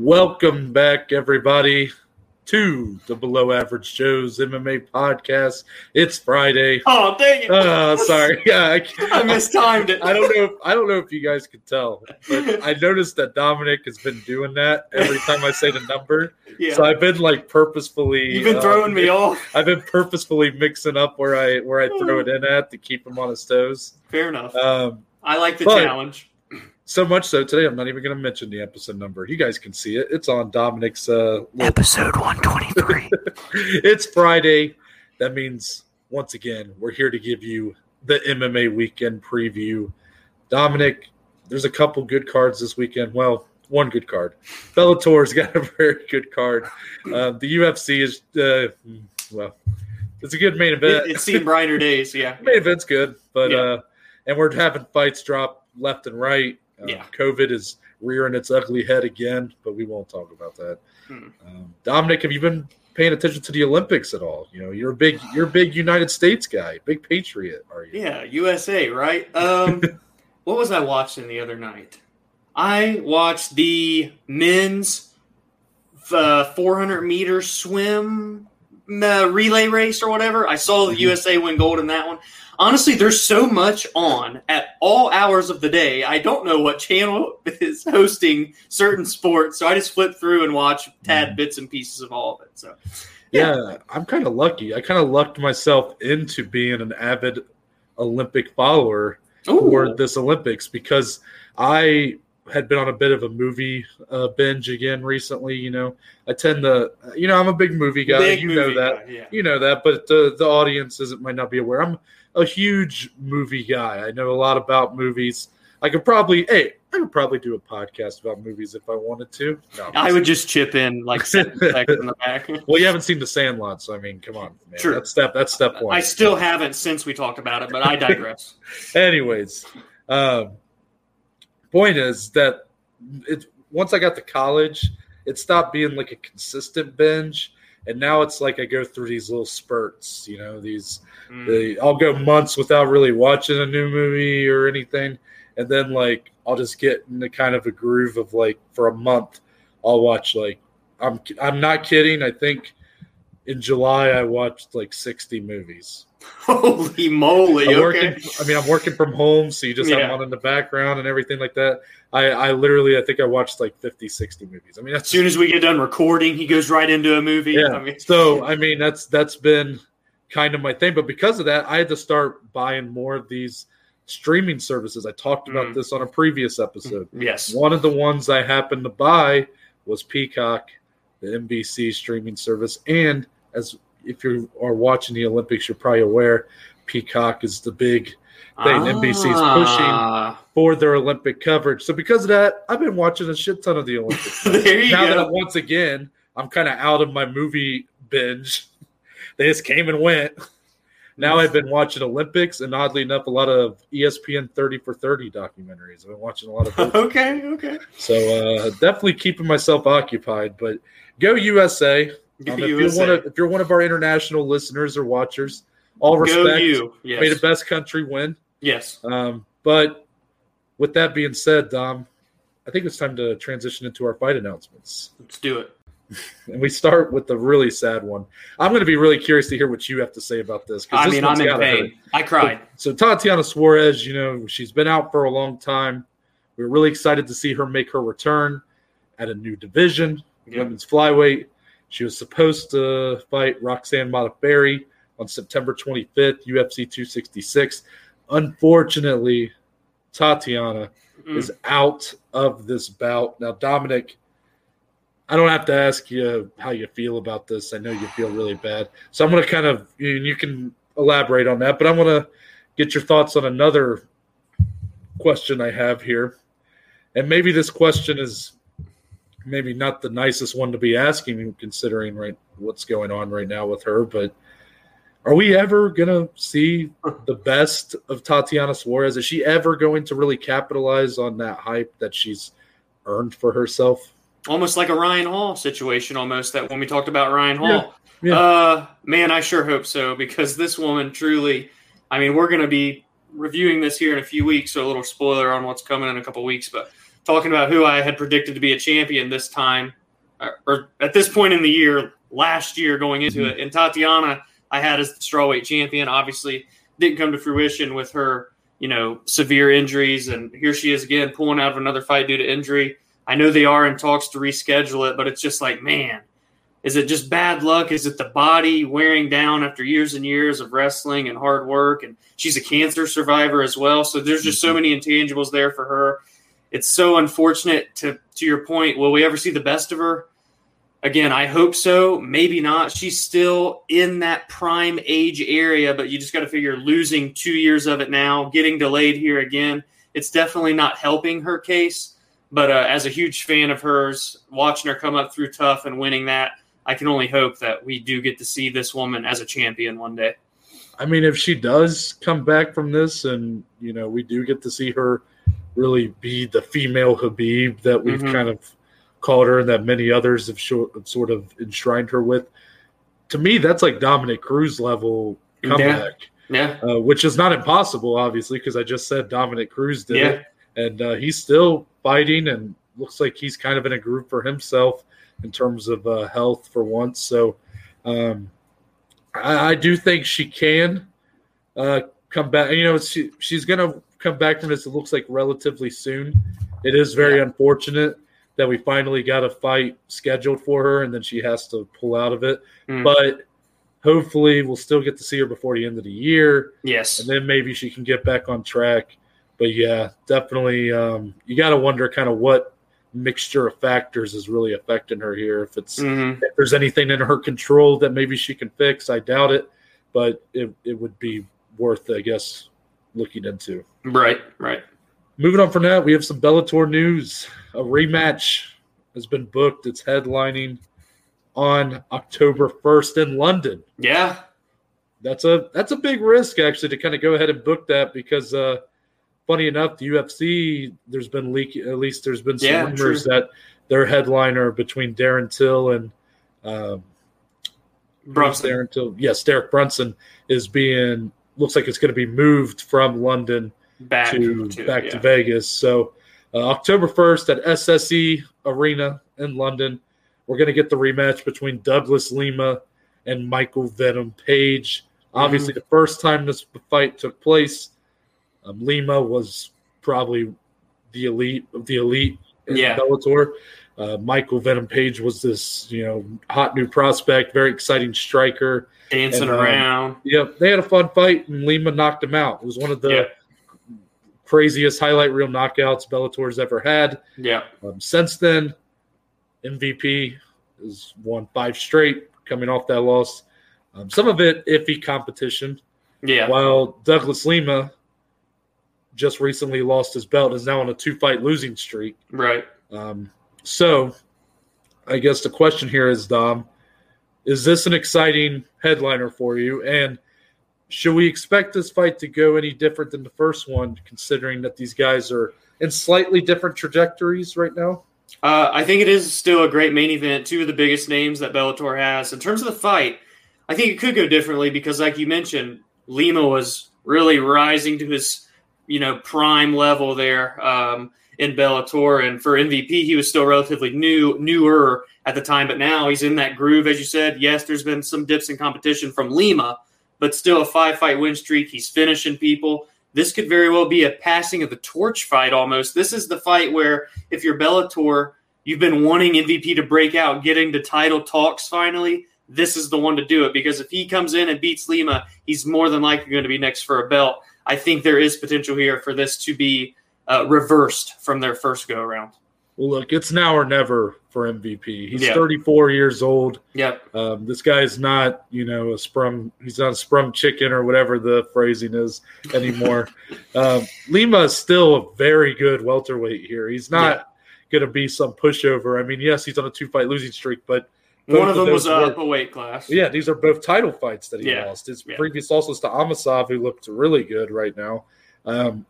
Welcome back, everybody, to the Below Average Joe's MMA podcast. It's Friday. Oh, dang it. Uh, sorry, yeah, I, I mistimed it. I don't know. If, I don't know if you guys can tell, but I noticed that Dominic has been doing that every time I say the number. Yeah. So I've been like purposefully. You've been uh, throwing me off. I've been purposefully mixing up where I where I throw it in at to keep him on his toes. Fair enough. Um, I like the but- challenge. So much so today, I'm not even going to mention the episode number. You guys can see it. It's on Dominic's uh, Episode 123. it's Friday. That means once again we're here to give you the MMA weekend preview. Dominic, there's a couple good cards this weekend. Well, one good card. Bellator's got a very good card. Uh, the UFC is uh, well, it's a good main event. It, it's seen brighter days. Yeah. main event's good, but Yeah. uh, and we're having fights drop left and right. Uh, Yeah. COVID is rearing its ugly head again, but we won't talk about that. Hmm. Um, Dominic, have you been paying attention to the Olympics at all? You know, you're a big, you're a big United States guy, big patriot, are you? Yeah. USA, right? Um, what was I watching the other night? I watched the men's uh, 400 meter swim uh, relay race or whatever. I saw the Mhm. USA win gold in that one. Honestly, there's so much on at all hours of the day. I don't know what channel is hosting certain sports, so I just flip through and watch tad Mhm. bits and pieces of all of it. So, Yeah, I'm kind of lucky. I kind of lucked myself into being an avid Olympic follower for this Olympics because I had been on a bit of a movie uh, binge again recently. You know, I tend to, you know, I'm a big movie guy. Big you know that. guy, yeah. You know that, but the the audience isn't might not be aware. I'm a huge movie guy. I know a lot about movies. I could probably, hey, I could probably do a podcast about movies if I wanted to. No, I would just chip in like seconds in the back. Well, you haven't seen The Sandlot, so I mean, come on, man. True. That's step. That's step one. I still haven't since we talked about it, but I digress. Anyways, um, point is that it once I got to college, it stopped being like a consistent binge, and now it's like I go through these little spurts. You know, these Mm. they, I'll go months without really watching a new movie or anything, and then like I'll just get into kind of a groove of like for a month, I'll watch like I'm I'm not kidding. I think in July I watched like 60 movies. Holy moly! I'm Okay. working. I mean, I'm working from home, so you just have Yeah. them on in the background and everything like that. I, I literally, I think I watched like 50, 60 movies. I mean, As soon as we get done recording, he goes right into a movie. yeah. I mean, so I mean, that's that's been kind of my thing. But because of that, I had to start buying more of these streaming services. I talked about Mm. this on a previous episode. yes. One of the ones I happened to buy was Peacock, the NBC streaming service. And as if you are watching the Olympics, you're probably aware Peacock is the big thing NBC is Ah, for their Olympic coverage. So because of that, I've been watching a shit ton of the Olympics. now go. that once again, I'm kind of out of my movie binge. They just came and went. Now I've been watching Olympics and oddly enough, a lot of ESPN 30 for 30 documentaries. I've been watching a lot of okay. Okay. So uh, definitely keeping myself occupied. But go USA. Um, if, you're one of, if you're one of our international listeners or watchers, all respect. you. Yes. May the best country win. yes. Um, but with that being said, Dom, I think it's time to transition into our fight announcements. Let's do it. And we start with the really sad one. I'm going to be really curious to hear what you have to say about this. I this mean, I'm in hurt. pain. I cried. So Tatiana Suarez, you know, she's been out for a long time. We're really excited to see her make her return at a new division, Yeah. women's flyweight. She was supposed to fight Roxanne Modafferi on September 25th, UFC 266. Unfortunately, Tatiana Mm. is out of this bout. Now, Dominic, I don't have to ask you how you feel about this. I know you feel really bad. So I'm going to kind of, you you can elaborate on that, but I want to get your thoughts on another question I have here. And maybe this question is maybe not the nicest one to be asking, considering right what's going on right now with her, but are we ever gonna see the best of Tatiana Suarez? Is she ever going to really capitalize on that hype that she's earned for herself? Almost like a Ryan Hall situation, almost that when we talked about Ryan Hall. Yeah, yeah. Uh, man, I sure hope so because this woman truly. I mean, we're going to be reviewing this here in a few weeks, so a little spoiler on what's coming in a couple weeks. But talking about who I had predicted to be a champion this time, or, or at this point in the year, last year going into it. And Tatiana, I had as the strawweight champion. Obviously, didn't come to fruition with her, you know, severe injuries, and here she is again pulling out of another fight due to injury. I know they are in talks to reschedule it, but it's just like, man, is it just bad luck? Is it the body wearing down after years and years of wrestling and hard work? And she's a cancer survivor as well. So there's just so mm-hmm. many intangibles there for her. It's so unfortunate to to your point. Will we ever see the best of her? Again, I hope so. Maybe not. She's still in that prime age area, but you just got to figure losing two years of it now, getting delayed here again. It's definitely not helping her case. But uh, as a huge fan of hers, watching her come up through TUF and winning that, I can only hope that we do get to see this woman as a champion one day. I mean, if she does come back from this, and you know, we do get to see her really be the female Khabib that we've mm-hmm. kind of called her, and that many others have sort of enshrined her with. To me, that's like Dominick Cruz level comeback. Yeah, yeah. Uh, which is not impossible, obviously, because I just said Dominick Cruz did yeah. it, and uh, he's still fighting, and looks like he's kind of in a group for himself in terms of uh, health for once. So um, I, I, do think she can uh, come back. You know, she, she's going to come back from this. It looks like relatively soon. It is very yeah. unfortunate that we finally got a fight scheduled for her, and then she has to pull out of it. Mm. But hopefully, we'll still get to see her before the end of the year. Yes, and then maybe she can get back on track. But yeah, definitely, um, you got to wonder kind of what mixture of factors is really affecting her here. If it's mm-hmm. if there's anything in her control that maybe she can fix, I doubt it, but it it would be worth, I guess, looking into. Right, right. Moving on from that, we have some Bellator news. A rematch has been booked. It's headlining on October 1st in London. Yeah. That's a that's a big risk actually to kind of go ahead and book that because uh funny enough, the UFC there's been leak at least there's been some yeah, rumors true. that their headliner between Darren Till and um, Brunson. Darren Till, yes, Derek Brunson is being looks like it's going to be moved from London back to, to back yeah. to Vegas. So uh, October first at SSE Arena in London, we're going to get the rematch between Douglas Lima and Michael Venom Page. Obviously, mm-hmm. the first time this fight took place, um, Lima was probably the elite of the elite yeah. Bellator. Uh, Michael Venom Page was this, you know, hot new prospect, very exciting striker, dancing and, um, around. Yeah, they had a fun fight, and Lima knocked him out. It was one of the yeah. craziest highlight reel knockouts Bellator's ever had. Yeah. Um, since then, MVP has won five straight, coming off that loss. Um, some of it iffy competition. Yeah. While Douglas Lima just recently lost his belt, is now on a two fight losing streak. Right. Um, so I guess the question here is, Dom, is this an exciting headliner for you? And should we expect this fight to go any different than the first one, considering that these guys are in slightly different trajectories right now? Uh, I think it is still a great main event. Two of the biggest names that Bellator has. In terms of the fight, I think it could go differently because, like you mentioned, Lima was really rising to his you know prime level there um, in Bellator, and for MVP he was still relatively new, newer at the time, but now he's in that groove, as you said. Yes, there's been some dips in competition from Lima, but still a five fight win streak. He's finishing people. This could very well be a passing of the torch fight almost. This is the fight where if you're Bellator, you've been wanting MVP to break out, getting to title talks finally. This is the one to do it because if he comes in and beats Lima, he's more than likely going to be next for a belt. I think there is potential here for this to be uh, reversed from their first go around. Well, look, it's now or never for MVP. He's 34 years old. Yep. Um, this guy is not, you know, a sprung. He's not a sprung chicken or whatever the phrasing is anymore. um, Lima is still a very good welterweight here. He's not yeah. going to be some pushover. I mean, yes, he's on a two fight losing streak, but one of them was up a weight class. Yeah, these are both title fights that he yeah. lost. His yeah. previous also to Amosov, who looked really good right now. Um,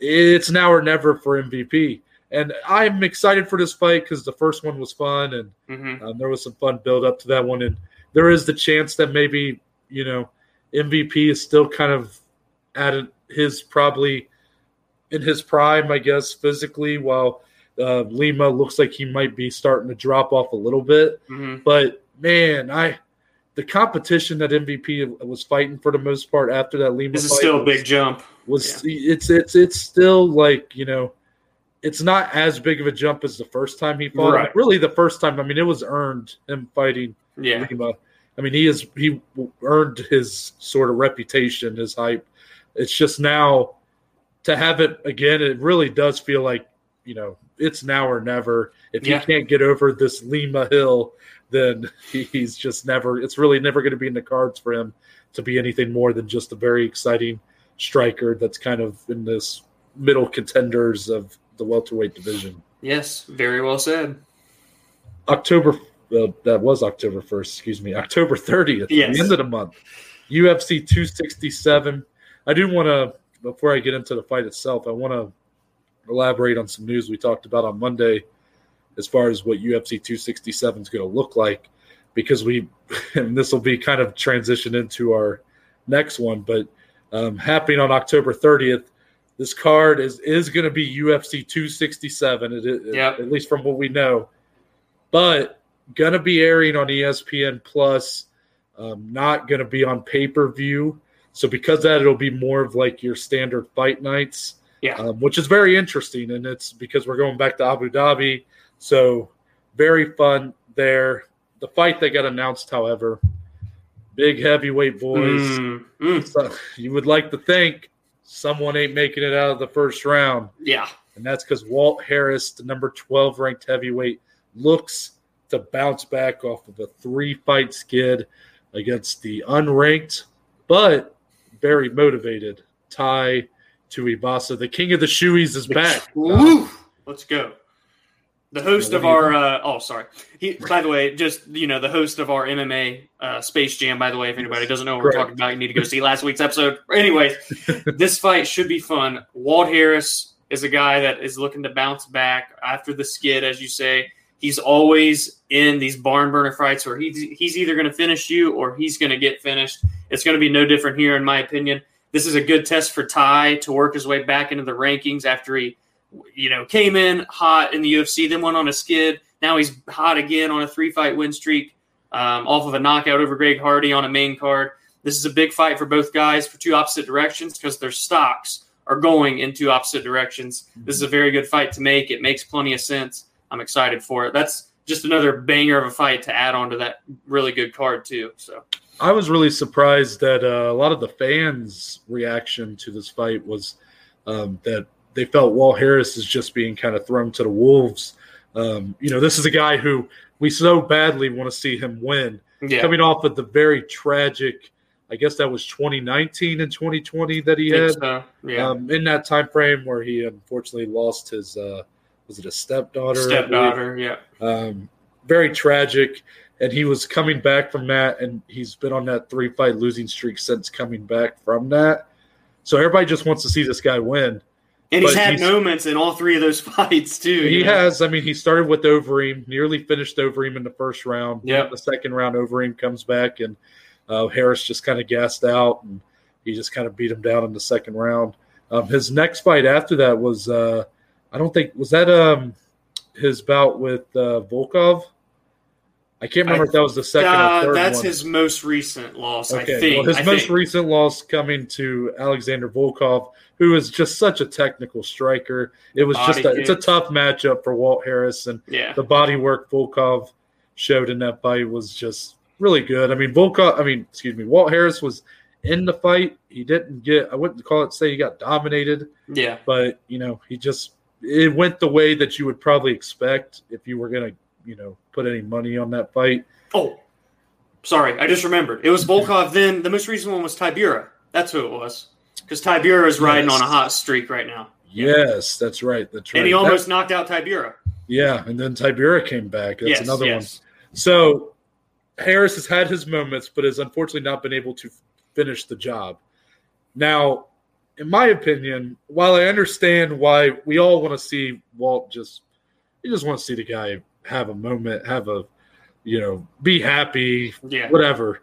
it's now or never for MVP. And I'm excited for this fight because the first one was fun and mm-hmm. um, there was some fun build up to that one. And there is the chance that maybe, you know, MVP is still kind of at his probably in his prime, I guess, physically, while Uh, Lima looks like he might be starting to drop off a little bit, hmm but man, I the competition that MVP was fighting for the most part after that Lima This is fight still a big jump. was it's it's it's still like you know it's not as big of a jump as the first time he fought. Right. Really, the first time I mean it was earned him fighting Yeah. Lima. I mean he is he earned his sort of reputation, his hype. It's just now to have it again. It really does feel like you know it's now or never. If Yeah. he can't get over this Lima hill, then he's just never. It's really never going to be in the cards for him to be anything more than just a very exciting striker that's kind of in this middle contenders of the welterweight division. Yes. Very well said. October, uh, that was October 1st, excuse me, October 30th, Yes. the end of the month. UFC 267. I do want to, before I get into the fight itself, I want to elaborate on some news we talked about on Monday as far as what UFC 267 is going to look like because we, and this will be kind of transition into our next one, but um, happening on October 30th. This card is is going to be UFC 267. It, is Yep. at least from what we know, but gonna be airing on ESPN Plus. Um, not gonna be on pay per view. So because of that, it'll be more of like your standard fight nights. Yeah. um, which is very interesting, and it's because we're going back to Abu Dhabi. So very fun there. The fight that got announced, however, big heavyweight boys. Mm, mm, So you would like to think someone ain't making it out of the first round, yeah. and that's because Walt Harris, the number 12 ranked heavyweight, looks to bounce back off of a three fight skid against the unranked but very motivated Tai Tuivasa. The king of the shoeies is back. Woo! Let's go. The host of our uh, oh sorry. He by the way, just you know, the host of our MMA uh, Space Jam. By the way, if anybody doesn't know what we're talking about, you need to go see last week's episode. Anyways, this fight should be fun. Walt Harris is a guy that is looking to bounce back after the skid, as you say. He's always in these barn burner fights where he's he's either going to finish you or he's going to get finished. It's going to be no different here, in my opinion. This is a good test for Tai to work his way back into the rankings after he, you know, came in hot in the UFC, then went on a skid. Now he's hot again on a three fight win streak, um, off of a knockout over Greg Hardy on a main card. This is a big fight for both guys for two opposite directions because their stocks are going in two opposite directions. This is a very good fight to make. It makes plenty of sense. I'm excited for it. That's just another banger of a fight to add on to that really good card too. So I was really surprised that uh, a lot of the fans' reaction to this fight was um, that they felt Walt Harris is just being kind of thrown to the wolves. Um, you know, this is a guy who we so badly want to see him win. yeah, Coming off of the very tragic, I guess that was 2019 and 2020 that he had so. yeah. um, in that time frame where he unfortunately lost his uh, was it a stepdaughter? Stepdaughter, yeah. um, very tragic. And he was coming back from that, and he's been on that three fight losing streak since coming back from that. So everybody just wants to see this guy win. And he's had he's- moments in all three of those fights too. He know? has. I mean, he started with Overeem, nearly finished Overeem in the first round. Yeah. The second round, Overeem comes back, and uh, Harris just kind of gassed out, and he just kind of beat him down in the second round. Um, his next fight after that was, uh, I don't think, was that um, his bout with uh, Volkov? I can't remember I- if that was the second or Uh, third that's one. his most recent loss, I think. well, his I most think. recent loss coming to Alexander Volkov, who is just such a technical striker. It was just a, it's a tough matchup for Walt Harris, and yeah, the body work Volkov showed in that fight was just really good. I mean, Volkov, I mean, excuse me, Walt Harris was in the fight. He didn't get, I wouldn't call it say he got dominated, yeah, but you know, he just it went the way that you would probably expect if you were gonna, you know, put any money on that fight. Oh, sorry, I just remembered. It was Volkov. Then the most recent one was Tybura. That's who it was. Because Tybura is riding Yes. on a hot streak right now, Yes, that's right. That's right. and he That- almost knocked out Tybura. yeah, and then Tybura came back. That's yes, another one. So Harris has had his moments, but has unfortunately not been able to finish the job. Now, in my opinion, while I understand why we all want to see Walt just, you just want to see the guy have a moment, have a, you know, be happy, Yeah, whatever.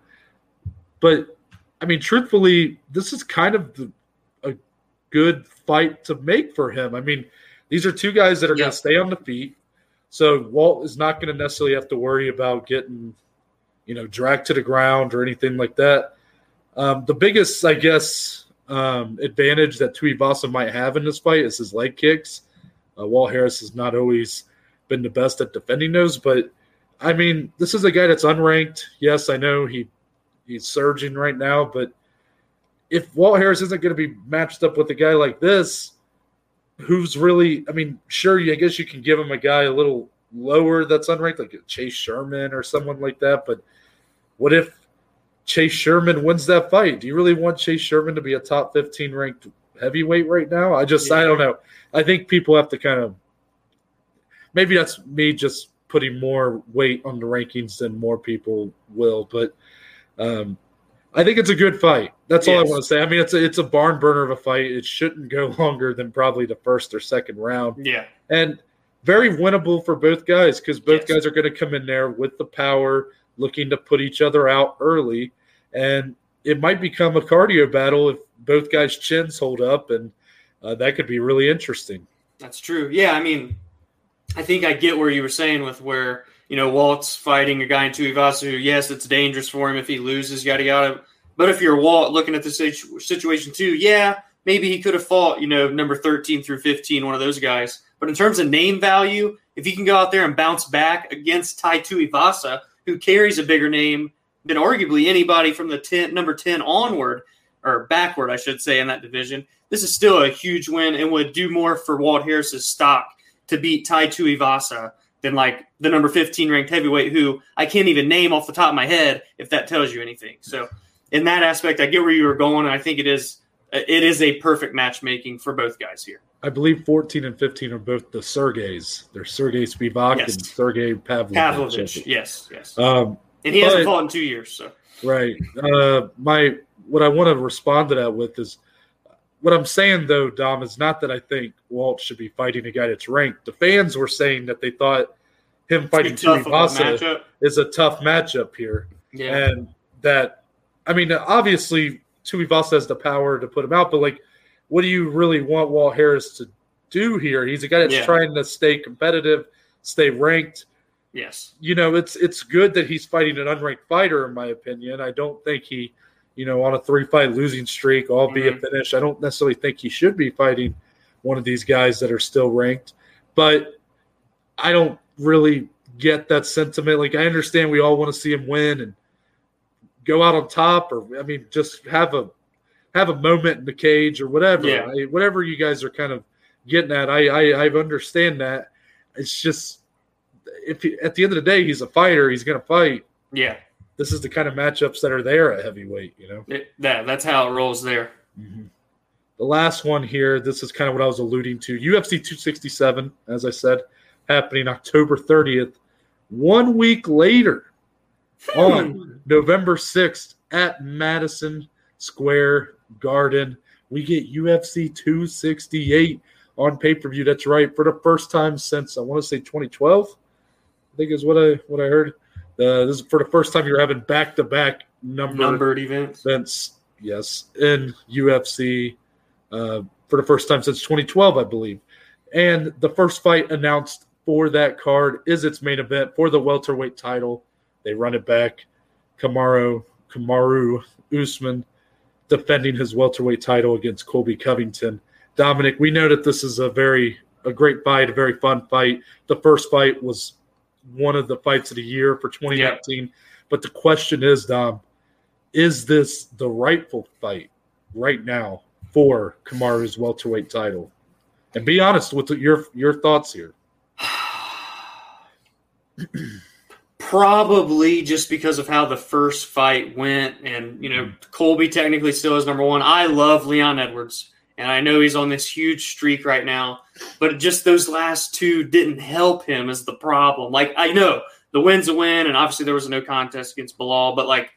But I mean, truthfully, this is kind of the, a good fight to make for him. I mean, These are two guys that are Yeah. going to stay on the feet. So Walt is not going to necessarily have to worry about getting, you know, dragged to the ground or anything like that. Um, the biggest, I guess, um, advantage that Tuivasa might have in this fight is his leg kicks. Uh, Walt Harris is not always been the best at defending those, but I mean, this is a guy that's unranked. Yes, I know he he's surging right now, but if Walt Harris isn't going to be matched up with a guy like this, who's really, I mean, sure, I guess you can give him a guy a little lower that's unranked, like Chase Sherman or someone like that. But what if Chase Sherman wins that fight? Do you really want Chase Sherman to be a top 15 ranked heavyweight right now? I just, I don't know. I think people have to kind of, maybe that's me just putting more weight on the rankings than more people will, but um, I think it's a good fight. That's all I want to say. I mean, it's a, it's a barn burner of a fight. It shouldn't go longer than probably the first or second round, Yeah. and very winnable for both guys because both Yes. guys are going to come in there with the power, looking to put each other out early, and it might become a cardio battle if both guys' chins hold up, and uh, that could be really interesting. That's true. Yeah, I mean, I think I get where you were saying with where you know Walt's fighting a guy in Tuivasa who, yes, it's dangerous for him if he loses, yada yada. But if you're Walt looking at the situ- situation too, yeah, maybe he could have fought you know number thirteen through fifteen, one of those guys. But in terms of name value, if he can go out there and bounce back against Tai Tuivasa, who carries a bigger name than arguably anybody from the 10, number ten onward or backward, I should say, in that division, this is still a huge win and would do more for Walt Harris's stock to beat Tai Tuivasa than like the number 15 ranked heavyweight who I can't even name off the top of my head if that tells you anything. So in that aspect, I get where you were going. And I think it is it is a perfect matchmaking for both guys here. I believe 14 and 15 are both the Sergeys. They're Sergey Spivak Yes. and Sergey Pavlovich. Pavlovich, yes, yes. Um, And he hasn't fought in two years, so right. Uh, my what I want to respond to that with is what I'm saying though, Dom, is not that I think Walt should be fighting a guy that's ranked. The fans were saying that they thought him fighting It's tough of a is a tough matchup here. Yeah. and that I mean, obviously Tui Tuivasa has the power to put him out, but like, what do you really want Walt Harris to do here? He's a guy that's Yeah. trying to stay competitive, stay ranked. yes. You know, it's it's good that he's fighting an unranked fighter, in my opinion. I don't think he, you know, on a three fight losing streak, all albeit Mhm. finish. I don't necessarily think he should be fighting one of these guys that are still ranked, but I don't really get that sentiment. Like, I understand we all want to see him win and go out on top, or I mean, just have a have a moment in the cage or whatever. Yeah. I- whatever you guys are kind of getting at, I I, I understand that. It's just if he, at the end of the day he's a fighter, he's going to fight. Yeah. This is the kind of matchups that are there at heavyweight. You know. It, that that's how it rolls there. Mm-hmm. The last one here, this is kind of what I was alluding to. UFC 267, as I said, happening October 30th. One week later, hmm. on November 6th at Madison Square Garden, we get UFC 268 on pay per view. That's right, for the first time since I want to say 2012. I think is what I what I heard. Uh, this is for the first time you're having back to back number Numbered events. events, yes, in UFC uh, for the first time since 2012, I believe. And the first fight announced for that card is its main event for the welterweight title. They run it back. Kamaru Kamaru Usman defending his welterweight title against Colby Covington. Dominic, we know that this is a very a great fight, a very fun fight. The first fight was one of the fights of the year for 2019. But the question is, Dom, is this the rightful fight right now for Kamaru's welterweight title? And be honest with your your thoughts here. Probably just because of how the first fight went, and you know, Colby technically still is number one. I love Leon Edwards, and I know he's on this huge streak right now, but just those last two didn't help him is the problem. Like I know the win's a win, and obviously there was no contest against Belal, but like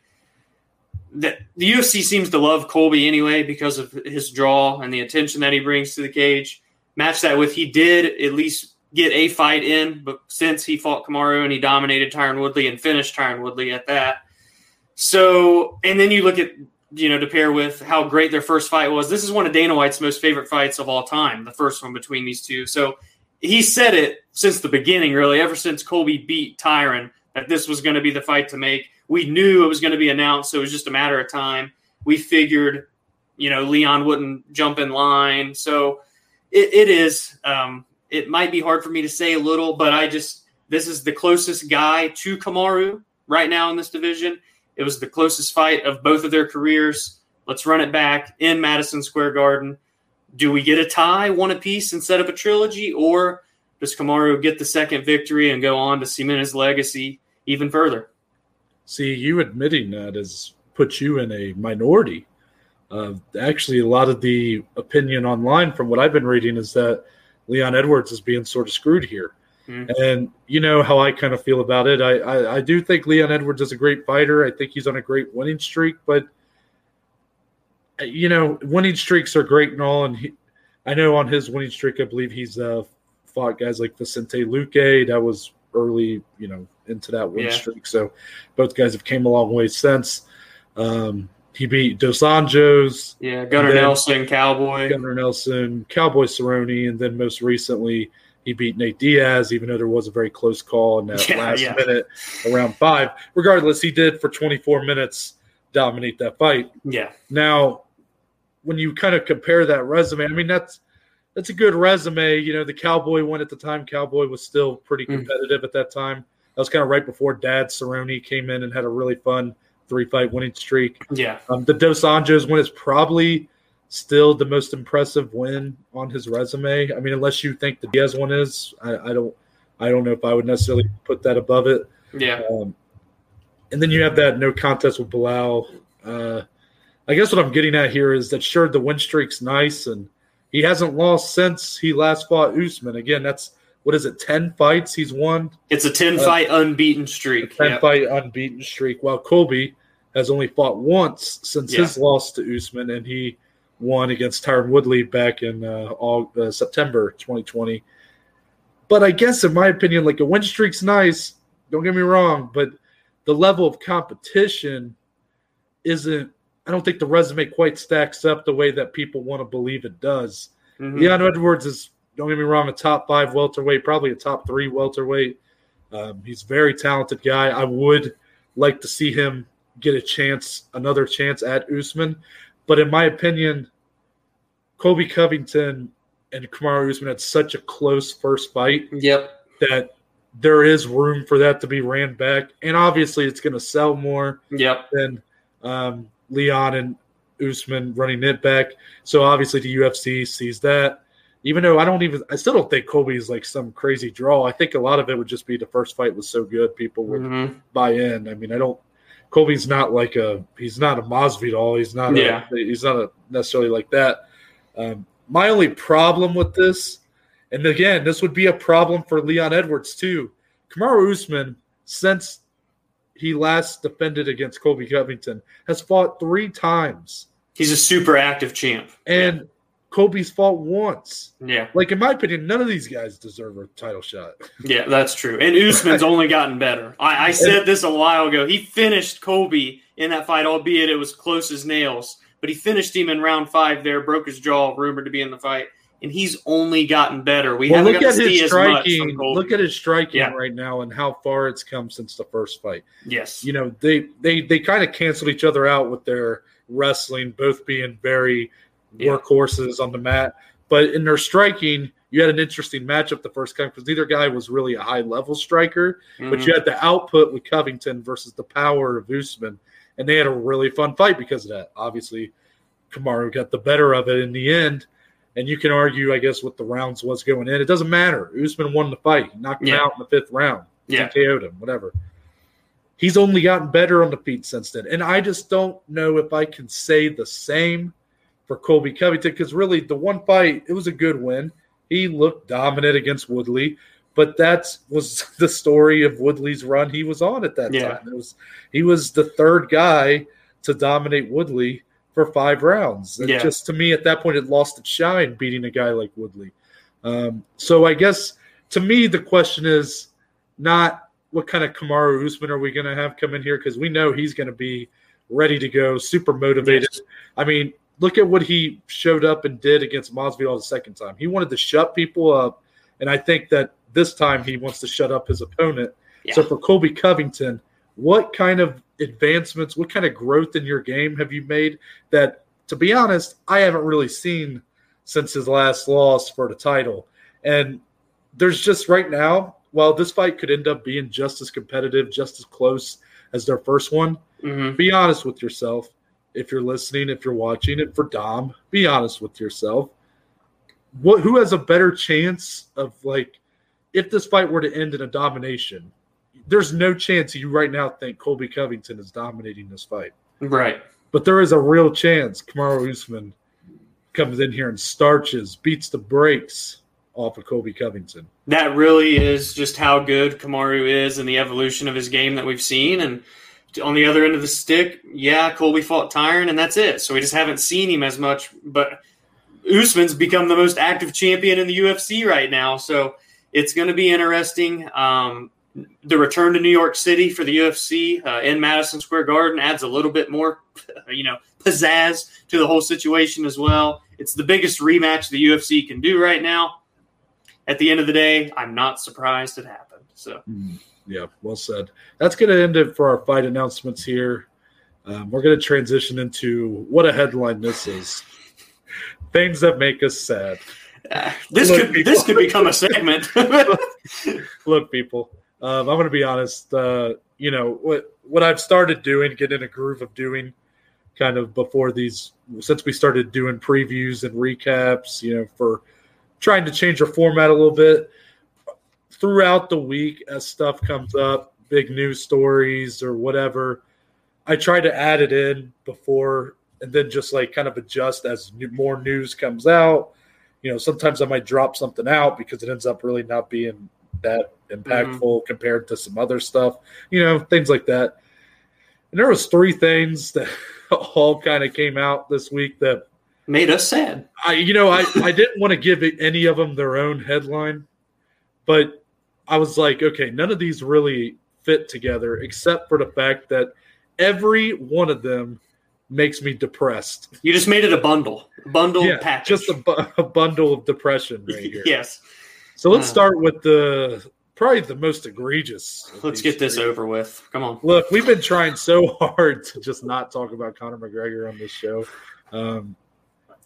the, the UFC seems to love Colby anyway because of his draw and the attention that he brings to the cage. Match that with he did at least get a fight in, but since he fought Kamaru and he dominated Tyron Woodley and finished Tyron Woodley at that. So, and then you look at you know, to pair with how great their first fight was. This is one of Dana White's most favorite fights of all time, the first one between these two. So he said it since the beginning, really, ever since Colby beat Tyron, that this was going to be the fight to make. We knew it was going to be announced, so it was just a matter of time. We figured, you know, Leon wouldn't jump in line. So it, it is. Um, it might be hard for me to say a little, but I just, this is the closest guy to Kamaru right now in this division. It was the closest fight of both of their careers. Let's run it back in Madison Square Garden. Do we get a tie, one apiece, instead of a trilogy, or does Kamaru get the second victory and go on to cement his legacy even further? See, you admitting that has put you in a minority. Uh, actually, a lot of the opinion online from what I've been reading is that Leon Edwards is being sort of screwed here. Mm-hmm. And you know how I kind of feel about it. I, I, I do think Leon Edwards is a great fighter. I think he's on a great winning streak, but you know, winning streaks are great and all. And he, I know on his winning streak, I believe he's uh, fought guys like Vicente Luque. That was early, you know, into that win yeah. streak. So both guys have came a long way since. Um, he beat Dos Anjos. Yeah, Gunnar Nelson, Cowboy. Gunnar Nelson, Cowboy Cerrone, and then most recently he beat Nate Diaz, even though there was a very close call in that yeah, last yeah. minute around five. Regardless, he did for 24 minutes dominate that fight. Yeah. Now, when you kind of compare that resume, I mean that's that's a good resume. You know, the Cowboy one at the time. Cowboy was still pretty hmm. competitive mm. at that time. That was kind of right before Dad Cerrone came in and had a really fun three fight winning streak. Yeah. Um, the Dos Anjos one is probably still the most impressive win on his resume. I mean, unless you think the Diaz one is, I, I don't, I don't know if I would necessarily put that above it. Yeah. Um, and then you have that no contest with Belal. Uh, I guess what I'm getting at here is that sure the win streak's nice and he hasn't lost since he last fought Usman. Again, that's what is it, ten fights he's won? It's a ten uh, fight unbeaten streak. ten yep. fight unbeaten streak. While Colby has only fought once since yeah. his loss to Usman, and he won against Tyron Woodley back in uh, all, uh, September 2020. But I guess, in my opinion, like a win streak's nice. Don't get me wrong, but the level of competition isn't I don't think the resume quite stacks up the way that people want to believe it does. mm Leon Edwards is, don't get me wrong, a top five welterweight, probably a top three welterweight. Um, he's a very talented guy. I would like to see him get a chance, another chance at Usman. But in my opinion, Colby Covington and Kamaru Usman had such a close first fight. Yep. That there is room for that to be ran back, and obviously it's going to sell more. Yep. Than um, Leon and Usman running it back. So obviously the UFC sees that. Even though I don't even, I still don't think Colby is like some crazy draw. I think a lot of it would just be the first fight was so good, people would mm-hmm. buy in. I mean, I don't. Colby's not like a, he's not a Masvidal. He's not. Yeah. A, he's not a, necessarily like that. Um, my only problem with this, and again, this would be a problem for Leon Edwards too. Kamaru Usman, since he last defended against Colby Covington, has fought three times. He's a super active champ. And Colby's fought once. Yeah. Like in my opinion, none of these guys deserve a title shot. Yeah, that's true. And Usman's only gotten better. I, I said this a while ago. He finished Colby in that fight, albeit it was close as nails. But he finished him in round five there, broke his jaw, rumored to be in the fight and he's only gotten better. We well, haven't look at his striking. Look at his striking yeah. right now and how far it's come since the first fight. Yes, you know they they they kind of canceled each other out with their wrestling, both being very yeah. workhorses on the mat. But in their striking, you had an interesting matchup the first time because neither guy was really a high level striker, mm-hmm. but you had the output with Covington versus the power of Usman, and they had a really fun fight because of that. Obviously, Kamaru got the better of it in the end and you can argue, I guess, what the rounds was going in. It doesn't matter. Usman won the fight, he knocked him yeah. out in the fifth round, yeah, KO'd him, whatever. He's only gotten better on the feet since then, and I just don't know if I can say the same for Colby Covington because really the one fight it was a good win. He looked dominant against Woodley, but that was the story of Woodley's run he was on at that yeah. time. It was he was the third guy to dominate Woodley for five rounds. And yeah. just to me, at that point, it lost its shine beating a guy like Woodley. Um, so I guess to me, the question is not what kind of Kamaru Usman are we going to have come in here because we know he's going to be ready to go, super motivated. Yes. I mean, look at what he showed up and did against Masvidal the second time. He wanted to shut people up, and I think that this time he wants to shut up his opponent. Yeah. So for Colby Covington, what kind of advancements, what kind of growth in your game have you made that, to be honest, I haven't really seen since his last loss for the title? And there's just right now, while this fight could end up being just as competitive, just as close as their first one, Mhm. be honest with yourself. If you're listening, if you're watching it for Dom, be honest with yourself. What who has a better chance of like if this fight were to end in a domination? There's no chance you right now think Colby Covington is dominating this fight. Right. But there is a real chance Kamaru Usman comes in here and starches, beats the brakes off of Colby Covington. That really is just how good Kamaru is and the evolution of his game that we've seen. And on the other end of the stick, yeah, Colby fought Tyron, and that's it. So we just haven't seen him as much. But Usman's become the most active champion in the UFC right now. So it's going to be interesting. Um, the return to New York City for the UFC uh, in Madison Square Garden adds a little bit more, you know, pizzazz to the whole situation as well. It's the biggest rematch the UFC can do right now. At the end of the day, I'm not surprised it happened. So Yeah, well said. That's going to end it for our fight announcements here. Um, we're going to transition into what a headline this is. Things that make us sad. uh, this Look, could people- this could become a segment. Look, people, um, I'm going to be honest. Uh, you know what what I've started doing, get in a groove of doing, kind of before these since we started doing previews and recaps. You know, for trying to change our format a little bit throughout the week as stuff comes up, big news stories or whatever. I try to add it in before and then just like kind of adjust as new, more news comes out. You know, sometimes I might drop something out because it ends up really not being that impactful mm-hmm. compared to some other stuff. You know, things like that. And there was three things that all kind of came out this week that Made us sad. I, you know, I, I didn't want to give any of them their own headline, but I was like, okay, none of these really fit together except for the fact that every one of them makes me depressed. You just made it a bundle, a bundle Yeah, package. just a, bu- a bundle of depression right here. yes. So let's Uh. start with the probably the most egregious. Let's get this three. over with. Come on. Look, we've been trying so hard to just not talk about Conor McGregor on this show. Um,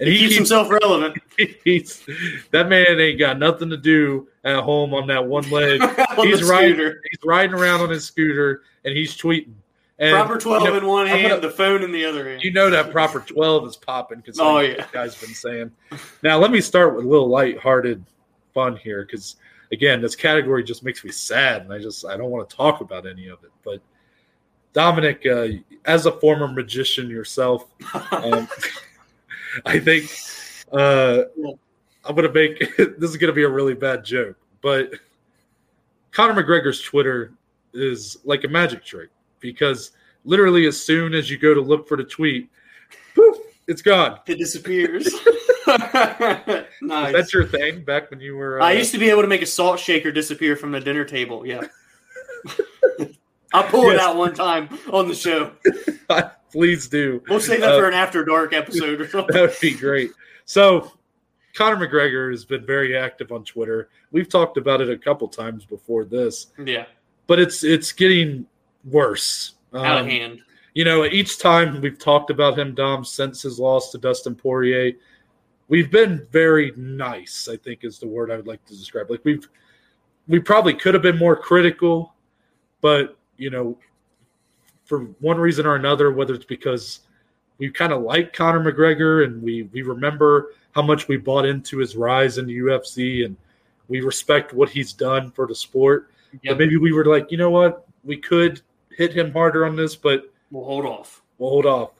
and He, keeps, himself relevant. he's that man ain't got nothing to do at home on that one leg. on he's riding scooter. he's riding around on his scooter and he's tweeting. And Proper 12 you know, in one hand, gonna- the phone in the other hand. you know that proper 12 is popping because Oh, yeah. guy's been saying. Now let me start with a little lighthearted fun here because again, this category just makes me sad and I just I don't want to talk about any of it. But Dominic, uh, as a former magician yourself, um, I think uh, I'm gonna make this is gonna be a really bad joke, but Conor McGregor's Twitter is like a magic trick because literally as soon as you go to look for the tweet, poof, it's gone. it disappears. nice. That's your thing back when you were. Uh, I used to be able to make a salt shaker disappear from the dinner table. Yeah. I pulled it out one time on the show. Please do. We'll save that Uh, for an after dark episode or something. That would be great. So, Conor McGregor has been very active on Twitter. We've talked about it a couple times before this, Yeah, but it's it's getting worse. out of Um, hand. you know, each time we've talked about him, Dom, since his loss to Dustin Poirier, we've been very nice. I think is the word I would like to describe. Like we've we probably could have been more critical, but you know, for one reason or another, whether it's because we kind of like Conor McGregor and we we remember how much we bought into his rise in the UFC and we respect what he's done for the sport. Yep. But maybe we were like, you know what, we could hit him harder on this, but We'll hold off. we'll hold off.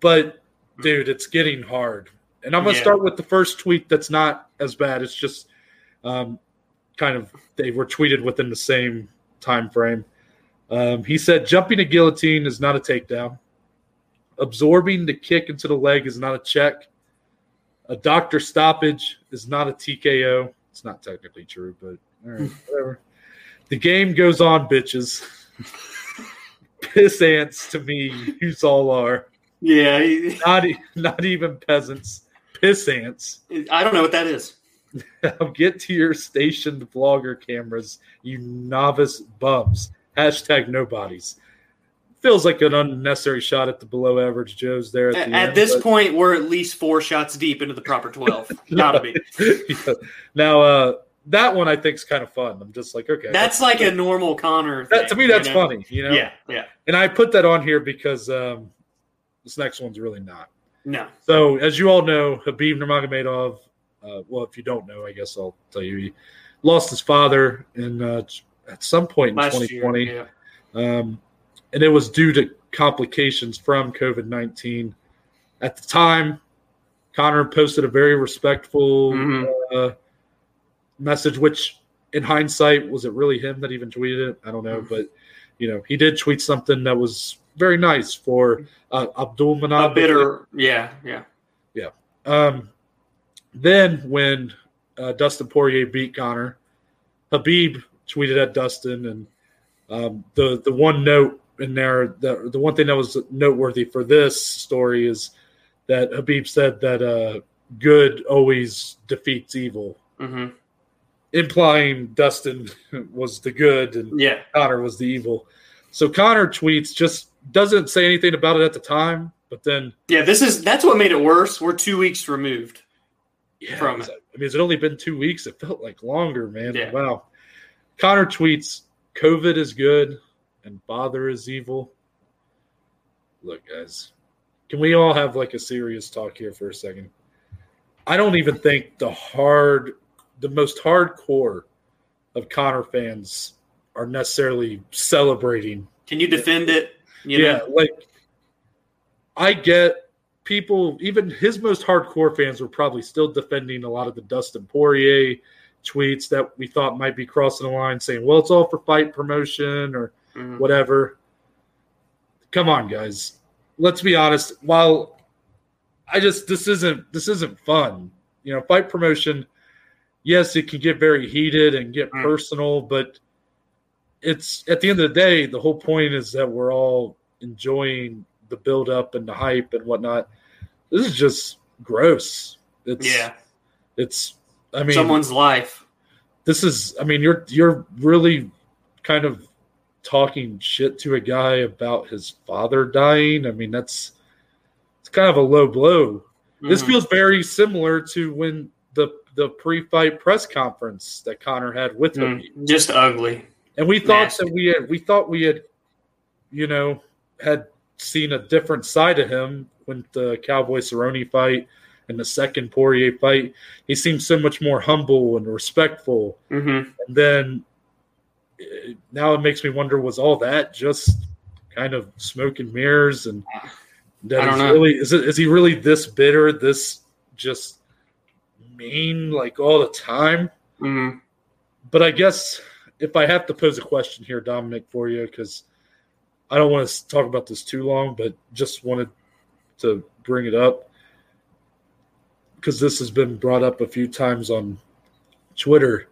But dude, it's getting hard. And I'm gonna Yeah. start with the first tweet that's not as bad. It's just um, kind of they were tweeted within the same time frame. Um, he said, "Jumping a guillotine is not a takedown. Absorbing the kick into the leg is not a check. A doctor stoppage is not a TKO. It's not technically true, but all right, whatever. The game goes on, bitches." piss ants to me. You all are Yeah, he- not not even peasants. Piss ants. I don't know what that is. Now get to your stationed vlogger cameras, you novice bums. Hashtag nobodies. Feels like an unnecessary shot at the below average Joes there at, At, the at end, this but- point, we're at least four shots deep into the proper twelve. Gotta be. Yeah. Now, uh, that one I think is kind of fun. I'm just like, okay, That's like a normal Conor. that, to me you that's know? funny, you know. Yeah, yeah. And I put that on here because um, this next one's really not. No. So, as you all know, Khabib Nurmagomedov. Uh, well, if you don't know, I guess I'll tell you. He lost his father in uh, at some point in Last 2020. year. Yeah. um, and it was due to complications from COVID nineteen. At the time, Conor posted a very respectful Mhm. uh, message, which, in hindsight, was it really him that even tweeted it? I don't know, Mhm. but you know, he did tweet something that was very nice for uh, Abdulmanap. A bitter. Yeah, yeah. Um, then when uh, Dustin Poirier beat Conor, Khabib tweeted at Dustin, and um, the the one note in there, the the one thing that was noteworthy for this story is that Khabib said that uh, good always defeats evil, hmm implying Dustin was the good and Yeah. Conor was the evil. So Conor tweets just doesn't say anything about it at the time, but then Yeah, this is that's what made it worse. We're two weeks removed. yeah, from it's- I mean, it's only been two weeks. It felt like longer, man. Yeah. Wow. Conor tweets, COVID is good and bother is evil. Look, guys, can we all have like a serious talk here for a second? I don't even think the hard, the most hardcore of Conor fans are necessarily celebrating Can you defend it? You yeah, know? like I get people, even his most hardcore fans were probably still defending a lot of the Dustin Poirier tweets that we thought might be crossing the line, saying, "Well, it's all for fight promotion or Mhm. whatever." Come on, guys. Let's be honest. While I just this isn't this isn't fun. You know, fight promotion. Yes, it can get very heated and get Mm. personal, but it's at the end of the day, the whole point is that we're all enjoying the build up and the hype and whatnot. This is just gross. It's Yeah. It's I mean Someone's life. this is I mean you're you're really kind of talking shit to a guy about his father dying. I mean that's it's kind of a low blow. This Mhm. feels very similar to when the the pre-fight press conference that Conor had with him. Mm, just ugly. And we thought Nasty. that we had we thought we had you know had seen a different side of him when the Cowboy Cerrone fight and the second Poirier fight. He seemed so much more humble and respectful. hmm And then eh, now it makes me wonder was all that just kind of smoke and mirrors and that I don't know. really is it is he really this bitter, this just mean like all the time? hmm But I guess if I have to pose a question here, Dominic, for you, because I don't want to talk about this too long, but just wanted to bring it up because this has been brought up a few times on Twitter.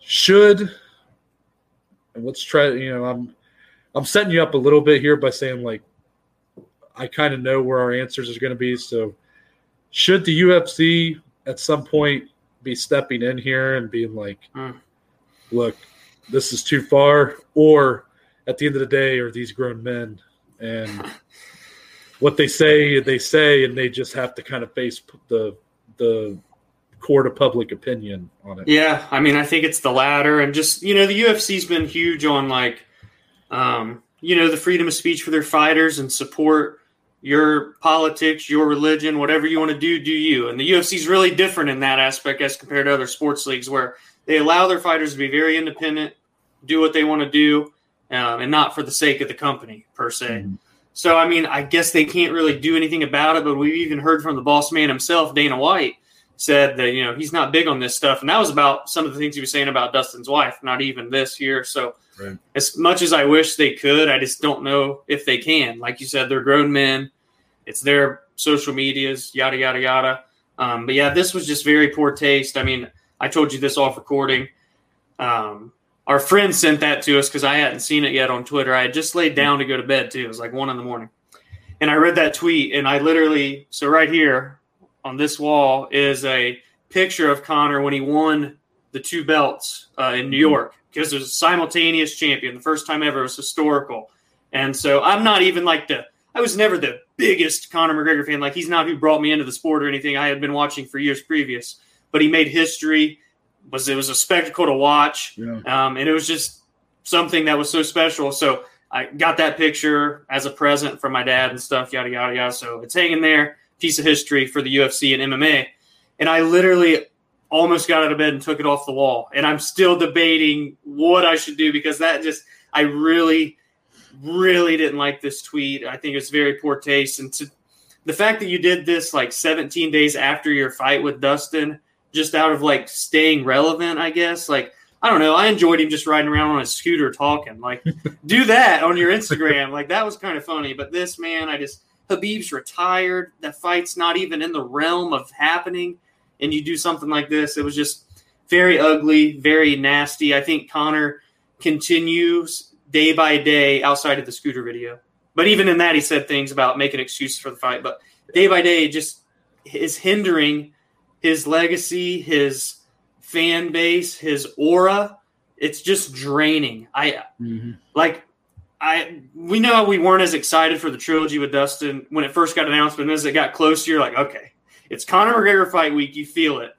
Should and let's try. You know, I'm I'm setting you up a little bit here by saying like I kind of know where our answers are going to be. So, should the UFC at some point be stepping in here and being like, Hmm. look, this is too far, or at the end of the day, are these grown men and what they say, they say, and they just have to kind of face the the court of public opinion on it. Yeah, I mean, I think it's the latter, and just you know, the UFC's been huge on like, um, you know, the freedom of speech for their fighters and support your politics, your religion, whatever you want to do, do you. And the UFC's really different in that aspect as compared to other sports leagues, where they allow their fighters to be very independent, do what they want to do, um, and not for the sake of the company per se. Mhm. So, I mean, I guess they can't really do anything about it, but we've even heard from the boss man himself, Dana White, said that, you know, he's not big on this stuff. And that was about some of the things he was saying about Dustin's wife, not even this year. So, Right. as much as I wish they could, I just don't know if they can. Like you said, they're grown men, it's their social medias, yada, yada, yada. Um, but yeah, this was just very poor taste. I mean, I told you this off recording. Um, our friend sent that to us because I hadn't seen it yet on Twitter. I had just laid down to go to bed too. It was like one in the morning, and I read that tweet, and I literally so right here on this wall is a picture of Conor when he won the two belts uh, in New Mm-hmm. York because there's a simultaneous champion. The first time ever it was historical, and so I'm not even like the I was never the biggest Conor McGregor fan. Like he's not who brought me into the sport or anything. I had been watching for years previous, but he made history. Was it was a spectacle to watch, Yeah. um, and it was just something that was so special. So I got that picture as a present from my dad and stuff, yada yada yada. So it's hanging there, piece of history for the UFC and MMA. And I literally almost got out of bed and took it off the wall. And I'm still debating what I should do because that just I really, really didn't like this tweet. I think it's very poor taste. And to the fact that you did this like 17 days after your fight with Dustin, just out of like staying relevant, I guess. Like, I don't know. I enjoyed him just riding around on a scooter talking. Like, do that on your Instagram. Like, that was kind of funny. But this man, I just Khabib's retired. That fight's not even in the realm of happening. And you do something like this. It was just very ugly, very nasty. I think Conor continues day by day outside of the scooter video. But even in that, he said things about making excuses for the fight. But day by day, it just is hindering his legacy, his fan base, his aura. It's just draining. I Mhm. like I we know we weren't as excited for the trilogy with Dustin when it first got announced, but as it got closer, you're like, okay, it's Conor McGregor fight week. You feel it.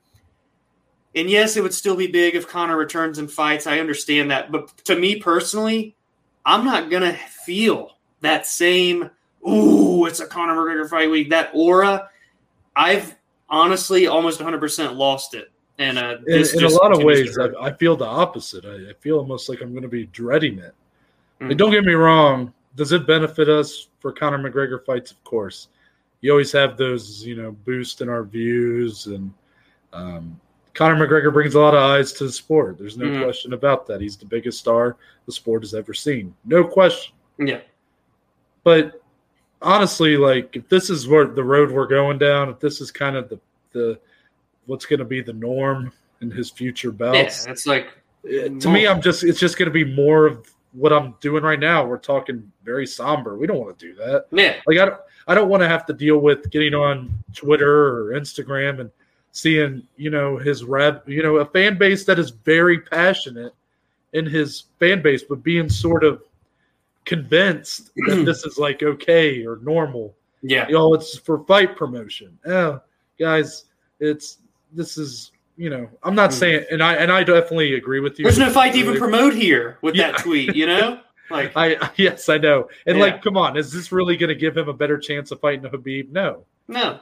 And yes, it would still be big if Conor returns and fights. I understand that. But to me personally, I'm not gonna feel that same, ooh, it's a Conor McGregor fight week, that aura. I've honestly almost 100% lost it. And uh, In, in a lot of ways. I, I feel the opposite. I, I feel almost like I'm going to be dreading it. Like, Mm. don't get me wrong. Does it benefit us for Conor McGregor fights? Of course. You always have those, you know, boost in our views, and um, Conor McGregor brings a lot of eyes to the sport. There's no Mhm. question about that. He's the biggest star the sport has ever seen. No question. yeah. But honestly, like if this is where the road we're going down, if this is kind of the the what's going to be the norm in his future Yeah, bouts, it's like it- to me, I'm just it's just going to be more of what I'm doing right now. We're talking very somber. We don't want to do that. yeah, Like I don't I don't want to have to deal with getting on Twitter or Instagram and seeing you know his rep you know a fan base that is very passionate in his fan base, but being sort of convinced that this is like okay or normal. yeah, You know, it's for fight promotion. Oh, guys, it's this is you know I'm not Hmm. saying and I and I definitely agree with you. There's no fight to even promote here with Yeah. that tweet, you know? Like, I yes, I know. And Yeah. like, come on, is this really going to give him a better chance of fighting Khabib? No. no.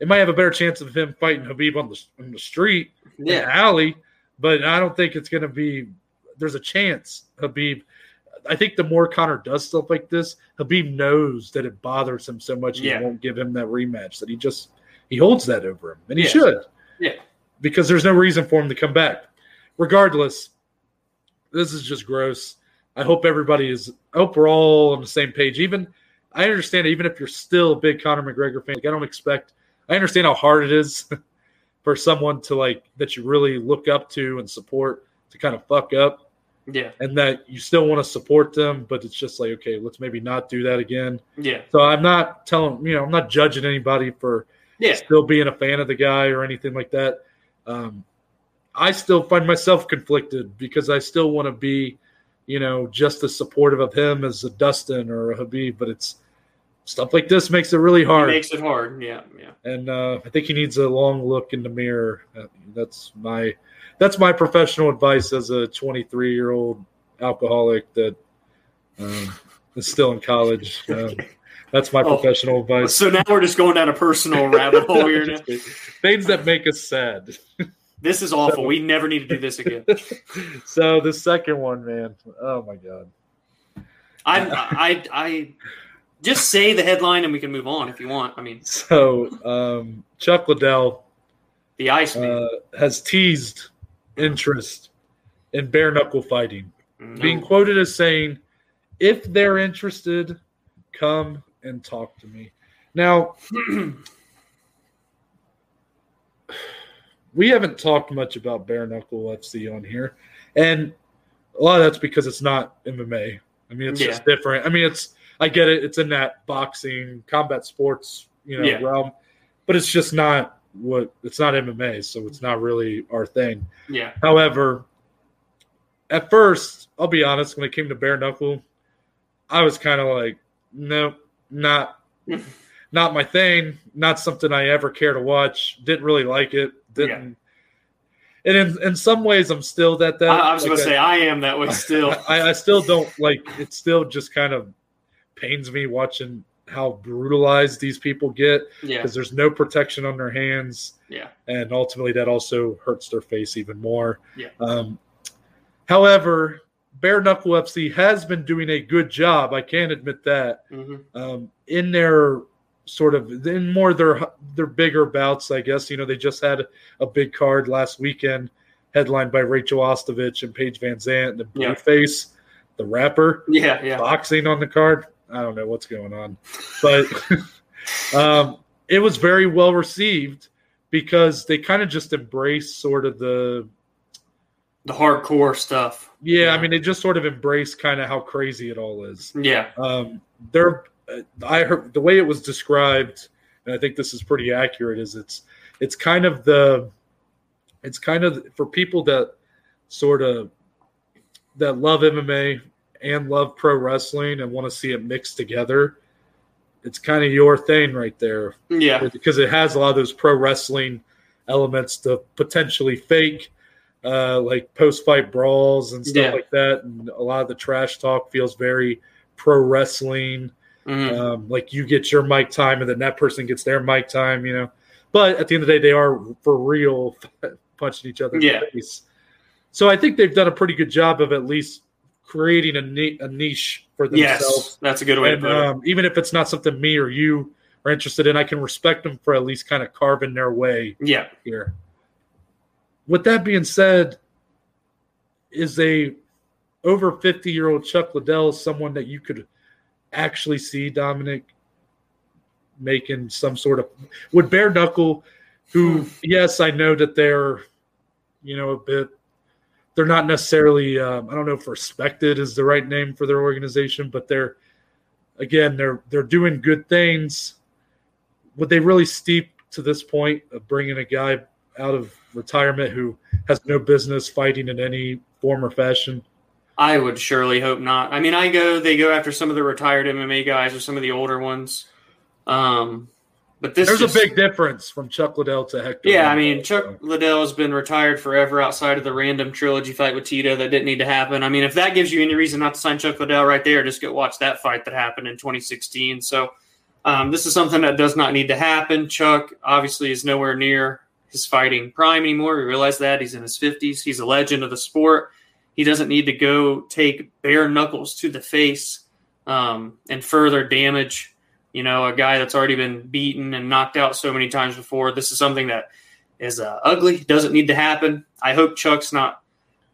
It might have a better chance of him fighting Khabib on the on the street, in the Yeah. alley, but I don't think it's going to be. There's a chance Khabib. I think the more Conor does stuff like this, Khabib knows that it bothers him so much Yeah. he won't give him that rematch. That he just he holds that over him, and he Yeah. should. Yeah. because there's no reason for him to come back. Regardless, this is just gross. I hope everybody is. I hope we're all on the same page. Even I understand, even if you're still a big Conor McGregor fan, like, I don't expect. I understand how hard it is for someone to like that you really look up to and support to kind of fuck up, Yeah. and that you still want to support them, but it's just like okay, let's maybe not do that again. Yeah. So I'm not telling you know I'm not judging anybody for Yeah. still being a fan of the guy or anything like that. Um, I still find myself conflicted because I still want to be, you know, just as supportive of him as a Dustin or a Khabib, but it's stuff like this makes it really It hard. makes it hard. Yeah. Yeah. and uh, I think he needs a long look in the mirror. Uh, That's my that's my professional advice as a 23 year old alcoholic that um, is still in college. Um, that's my Oh. professional advice. So now we're just going down a personal rabbit hole here. Things that make us sad. This is awful. We never need to do this again. so the second one, man. Oh my god. I, I, I, just say the headline and we can move on if you want. I mean, So um, Chuck Liddell the Iceman. uh, has teased interest in bare knuckle fighting, No. being quoted as saying, "If they're interested, come and talk to me." Now we haven't talked much about bare knuckle FC on here, and a lot of that's because it's not MMA. I mean, it's just different. I mean, it's I get it. It's in that boxing, combat sports, you know, Yeah. realm, but it's just not what it's not MMA, so it's not really our thing. Yeah. However, at first, I'll be honest, when it came to bare knuckle, I was kind of like, nope, not not my thing, not something I ever care to watch. Didn't really like it. Didn't. And in, in some ways, I'm still that that. I, I was like going to I- say I am that way still. I, I still don't like. It still just kind of pains me watching how brutalized these people get yeah. because there's no protection on their hands Yeah. and ultimately that also hurts their face even more. Yeah. Um, however, Bare Knuckle FC has been doing a good job. I can't admit that hmm um, in their sort of in more their their bigger bouts. I guess you know they just had a big card last weekend, headlined by Rachel Ostovich and Paige VanZant and Yeah. Blueface, the rapper Yeah. Yeah. boxing on the card. I don't know what's going on, but um, it was very well received because they kind of just embrace sort of the The hardcore stuff. yeah, Yeah. I mean they just sort of embrace kind of how crazy it all is. Yeah. Um, they're I heard the way it was described, and I think this is pretty accurate. Is it's it's kind of the it's kind of for people that sort of that love MMA and love pro wrestling and want to see it mixed together. It's kind of your thing right there Yeah. because it has a lot of those pro wrestling elements to potentially fake, uh, like post fight brawls and stuff Yeah. like that. And a lot of the trash talk feels very pro wrestling. Mhm. Um, like you get your mic time and then that person gets their mic time, you know. But at the end of the day, they are for real punching each other in Yeah. the face. So I think they've done a pretty good job of at least creating a, ni- a niche for themselves Yes. That's a good way and to put it. um, even if it's not something me or you are interested in, I can respect them for at least kind of carving their way Yeah. here. With that being said, is a over 50 year old Chuck Liddell someone that you could actually see Dominic making some sort of would bare knuckle who yes I know that they're you know a bit they're not necessarily um, I don't know if respected is the right name for their organization but they're again they're they're doing good things would they really steep to this point of bringing a guy out of retirement who has no business fighting in any form or fashion I would surely hope not. I mean, I go, they go after some of the retired MMA guys or some of the older ones. Um, but this there's just- a big difference from Chuck Liddell to Hector Yeah, I Liddell, mean, Chuck so. Liddell has been retired forever outside of the random trilogy fight with Tito that didn't need to happen. I mean, if that gives you any reason not to sign Chuck Liddell right there, just go watch that fight that happened in 2016. So, um, this is something that does not need to happen. Chuck obviously is nowhere near his fighting prime anymore. We realize that. He's in his 50s. He's a legend of the sport. He doesn't need to go take bare knuckles to the face um, and further damage, you know, a guy that's already been beaten and knocked out so many times before. This is something that is uh, ugly, doesn't need to happen. I hope Chuck's not,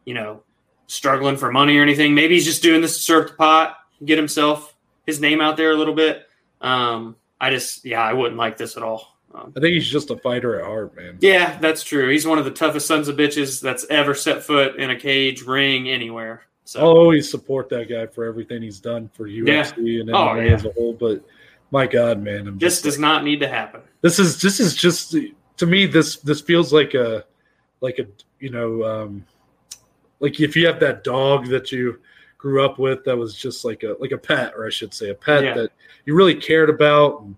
you know, struggling for money or anything. Maybe he's just doing this to serve the pot, get himself his name out there a little bit. Um, I just, yeah, I wouldn't like this at all. Um, I think he's just a fighter at heart, man. yeah, that's true. He's one of the toughest sons of bitches that's ever set foot in a cage, ring, anywhere. So I'll always support that guy for everything he's done for UFC and Oh, MMA yeah. as a whole. But my God, man, I'm this just does not need to happen. this is this is just to me this this feels like a like a you know um like if you have that dog that you grew up with that was just like a like a pet or I should say a pet Yeah. that you really cared about and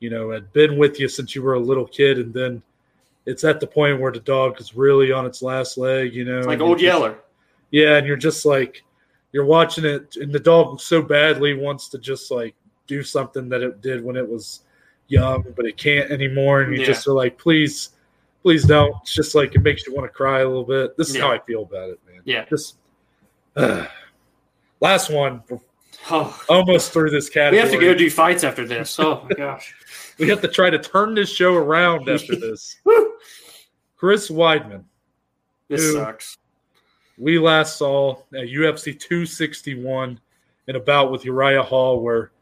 you know had been with you since you were a little kid and then it's at the point where the dog is really on its last leg you know It's like Old just- Yeller. yeah, and you're just like you're watching it, and the dog so badly wants to just like do something that it did when it was young, but it can't anymore, and you Yeah. just are like, please, please don't. It's just like it makes you want to cry a little bit. This is how I feel about it, man. Yeah. Just last one, Oh, almost through this category. we have to go do fights after this. Oh my gosh. We have to try to turn this show around after this. Chris Weidman. This sucks. we last saw at UFC 261 in a bout with Uriah Hall, where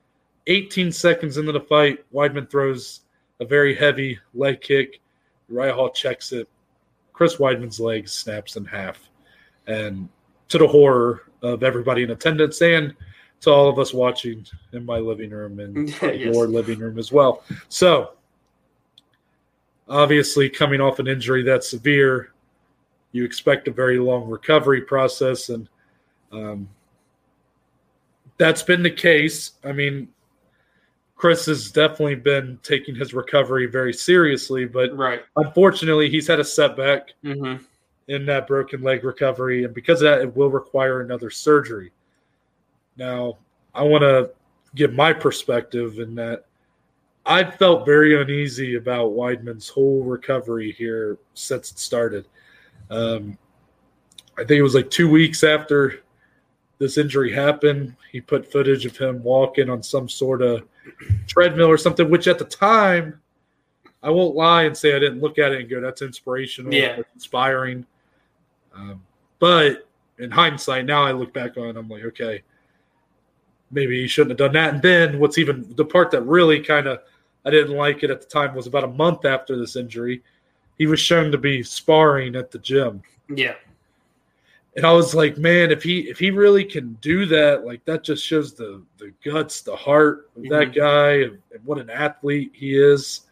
18 seconds into the fight, Weidman throws a very heavy leg kick. Uriah Hall checks it. Chris Weidman's leg snaps in half. And to the horror of everybody in attendance and to all of us watching in my living room and Yes. your living room as well. So, obviously, coming off an injury that severe, you expect a very long recovery process, and um, that's been the case. I mean, Chris has definitely been taking his recovery very seriously, but Right. unfortunately, he's had a setback hmm in that broken leg recovery, and because of that, it will require another surgery. Now, I want to give my perspective in that I felt very uneasy about Weidman's whole recovery here since it started. Um, I think it was like two weeks after this injury happened. He put footage of him walking on some sort of treadmill or something, which at the time, I won't lie and say I didn't look at it and go, "That's inspirational, Yeah. inspiring." Um, but in hindsight, now I look back on, it, I'm like, okay, maybe he shouldn't have done that. And then what's even the part that really kind of I didn't like it at the time was about a month after this injury, he was shown to be sparring at the gym. Yeah. And I was like, man, if he if he really can do that, like that just shows the the guts, the heart of that Mhm. guy, and, and what an athlete he is.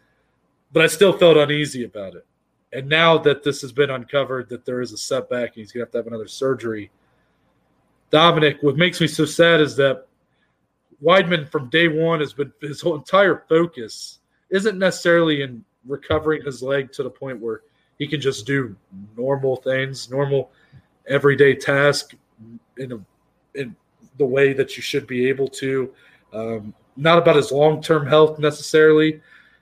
But I still felt uneasy about it. And now that this has been uncovered, that there is a setback, and he's gonna have to have another surgery. Dominic, what makes me so sad is that Weidman from day one has been his whole entire focus isn't necessarily in recovering his leg to the point where he can just do normal things, normal everyday task in a, in the way that you should be able to. Um, not about his long term health necessarily.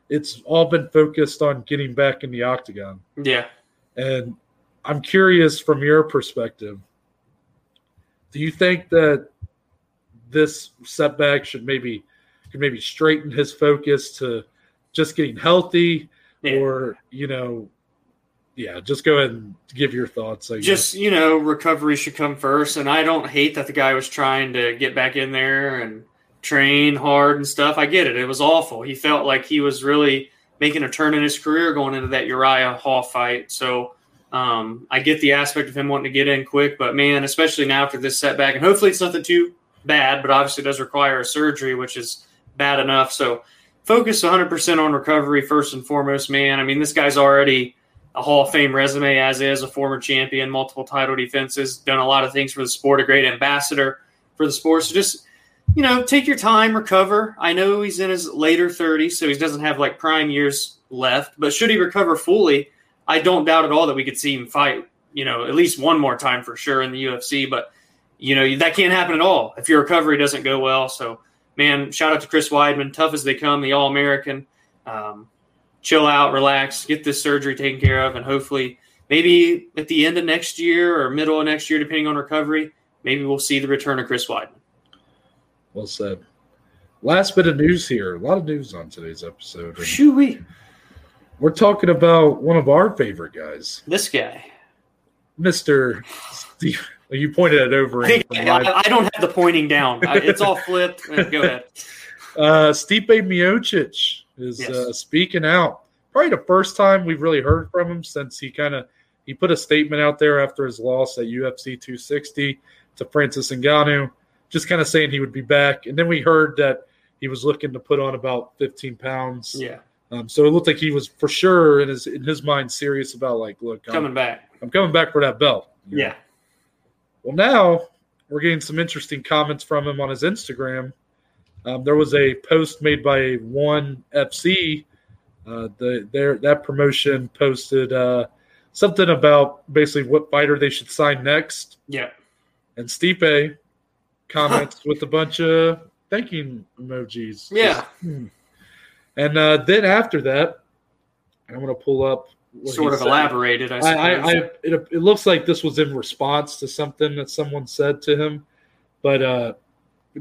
It's all been focused on getting back in the octagon. Yeah. And I'm curious from your perspective, do you think that this setback should maybe could maybe straighten his focus to just getting healthy Yeah. or you know yeah just go ahead and give your thoughts just you know recovery should come first and i don't hate that the guy was trying to get back in there and train hard and stuff. I get it. It was awful. He felt like he was really making a turn in his career going into that uriah hall fight. So um, i get the aspect of him wanting to get in quick but man especially now after this setback and hopefully it's nothing too bad but obviously it does require a surgery which is bad enough. So focus 100% on recovery first and foremost man. I mean this guy's already a Hall of Fame resume as is, a former champion, multiple title defenses, done a lot of things for the sport, a great ambassador for the sport. So just, you know, take your time, recover. I know he's in his later 30s, so he doesn't have like prime years left, but should he recover fully, I don't doubt at all that we could see him fight, you know, at least one more time for sure in the UFC. But, you know, that can't happen at all if your recovery doesn't go well. So, man, shout out to Chris Weidman, tough as they come, the All American. Um, chill out, relax, get this surgery taken care of, and hopefully, maybe at the end of next year or middle of next year, depending on recovery, maybe we'll see the return of Chris Weidman. well said last bit of news here a lot of news on today's episode Shoo-wee. we're talking about one of our favorite guys This guy. mr steve you pointed it over I, from I don't have the pointing down. I- It's all flipped. Go ahead. Uh, Stipe Miocic is Yes. uh, speaking out. Probably the first time we've really heard from him since he kind of he put a statement out there after his loss at UFC 260 to Francis Ngannou, just kind of saying he would be back. And then we heard that he was looking to put on about 15 pounds. Yeah, Um, so it looked like he was for sure in his in his mind serious about like, look, I'm, coming back. I'm coming back for that belt. Yeah. Well, now we're getting some interesting comments from him on his Instagram. Um, there was a post made by One FC. Uh, the their that promotion posted uh, something about basically what fighter they should sign next, Yeah. and Stipe comments with a bunch of thanking emojis. Yeah. Hmm. And uh, then after that, I'm going to pull up. Sort of said. elaborated, I. I, I, I it, it looks like this was in response to something that someone said to him, but uh,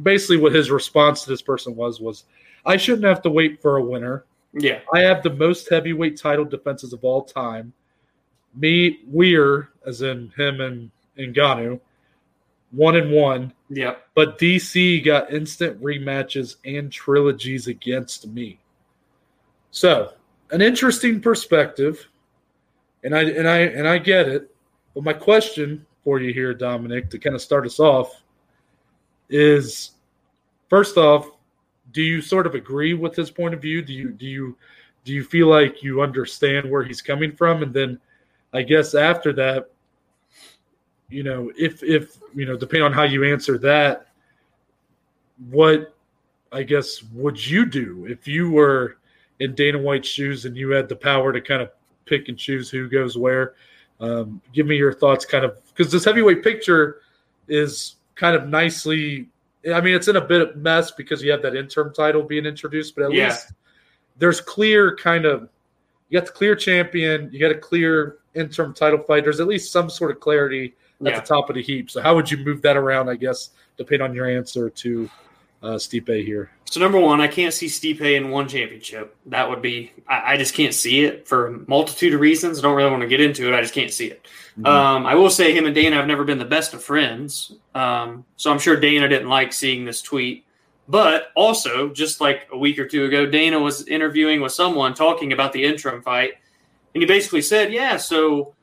basically what his response to this person was was, "I shouldn't have to wait for a winner. yeah. I have the most heavyweight title defenses of all time. Me, we're as in him and Ngannou, one and one, Yeah. but DC got instant rematches and trilogies against me. So, an interesting perspective, and I and I and I get it. But my question for you here, Dominic, to kind of start us off. Is first off, do you sort of agree with his point of view? Do you do you do you feel like you understand where he's coming from? And then, I guess after that, you know, if if you know, depending on how you answer that, what I guess would you do if you were in Dana White's shoes and you had the power to kind of pick and choose who goes where? Um, give me your thoughts, kind of, because this heavyweight picture is kind of nicely. I mean, it's in a bit of mess because you have that interim title being introduced, but at Yeah. least there's clear kind of. You got the clear champion. You got a clear interim title fight. There's at least some sort of clarity at Yeah. the top of the heap. So how would you move that around? I guess depending on your answer to uh, Stipe here. So number one, I can't see Stipe in one championship. That would be I, I just can't see it for a multitude of reasons. I don't really want to get into it. I just can't see it. Um, I will say him and Dana have never been the best of friends. Um, so I'm sure Dana didn't like seeing this tweet. But also, just like a week or two ago, Dana was interviewing with someone talking about the interim fight, and he basically said, "Yeah, so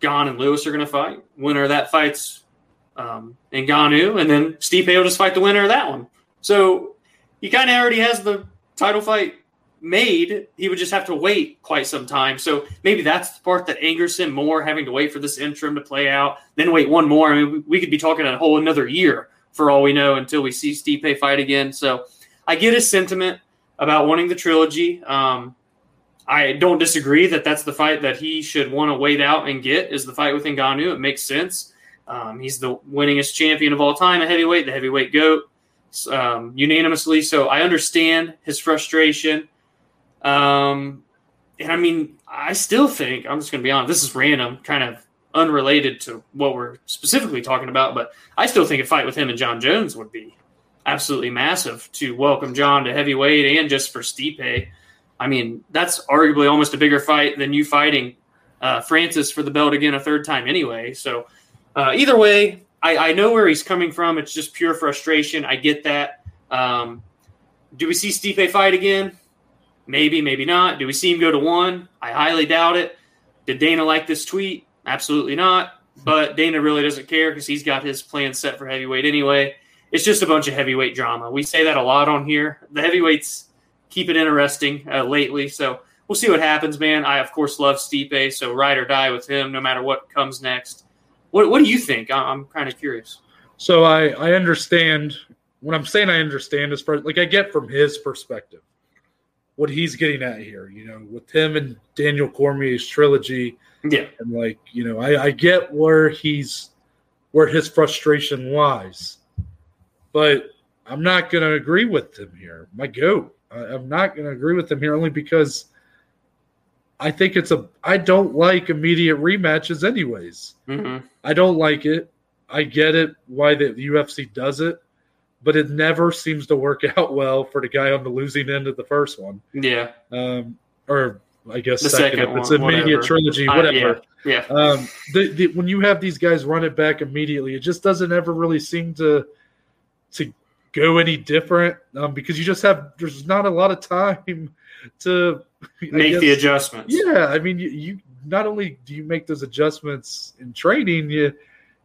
Gane and Lewis are going to fight. Winner of that fights um, Ngannou, and then Stipe will just fight the winner of that one." So he kind of already has the title fight made. He would just have to wait quite some time. So maybe that's the part that angers him more, having to wait for this interim to play out, then wait one more. I mean, we, could be talking a whole another year for all we know until we see Stipe fight again. So I get his sentiment about wanting the trilogy. Um, I don't disagree that that's the fight that he should want to wait out and get is the fight with Ngannou. It makes sense. Um, he's the winningest champion of all time a heavyweight, the heavyweight goat, um, unanimously. So I understand his frustration. Um, and I mean, I still think I'm just going to be honest. This is random, kind of unrelated to what we're specifically talking about, but I still think a fight with him and Jon Jones would be absolutely massive to welcome Jon to heavyweight and just for Stipe. I mean, that's arguably almost a bigger fight than you fighting uh, Francis for the belt again a third time anyway. So uh, either way, I, I know where he's coming from. It's just pure frustration. I get that. Um, do we see Stipe fight again? Maybe, maybe not. Do we see him go to one? I highly doubt it. Did Dana like this tweet? Absolutely not. But Dana really doesn't care because he's got his plan set for heavyweight anyway. It's just a bunch of heavyweight drama. We say that a lot on here. The heavyweights keep it interesting uh, lately. So we'll see what happens, man. I, of course, love Stipe, so ride or die with him no matter what comes next. What, what do you think? I- I'm kind of curious. So I I understand when I'm saying I understand as far like I get from his perspective what he's getting at here. You know, with him and Daniel Cormier's trilogy, Yeah. and like you know, I I get where he's where his frustration lies, but I'm not going to agree with him here. My goat. I, I'm not going to agree with him here only because I think it's a I don't like immediate rematches anyways. hmm I don't like it. I get it why the UFC does it, but it never seems to work out well for the guy on the losing end of the first one. Yeah. Um, or I guess The second, second if it's one, immediate whatever. trilogy, whatever. Yeah. Um, the, the, when you have these guys run it back immediately, it just doesn't ever really seem to go any different um, because you just have there's not a lot of time to Make the adjustments. yeah, I mean, you, you not only do you make those adjustments in training, you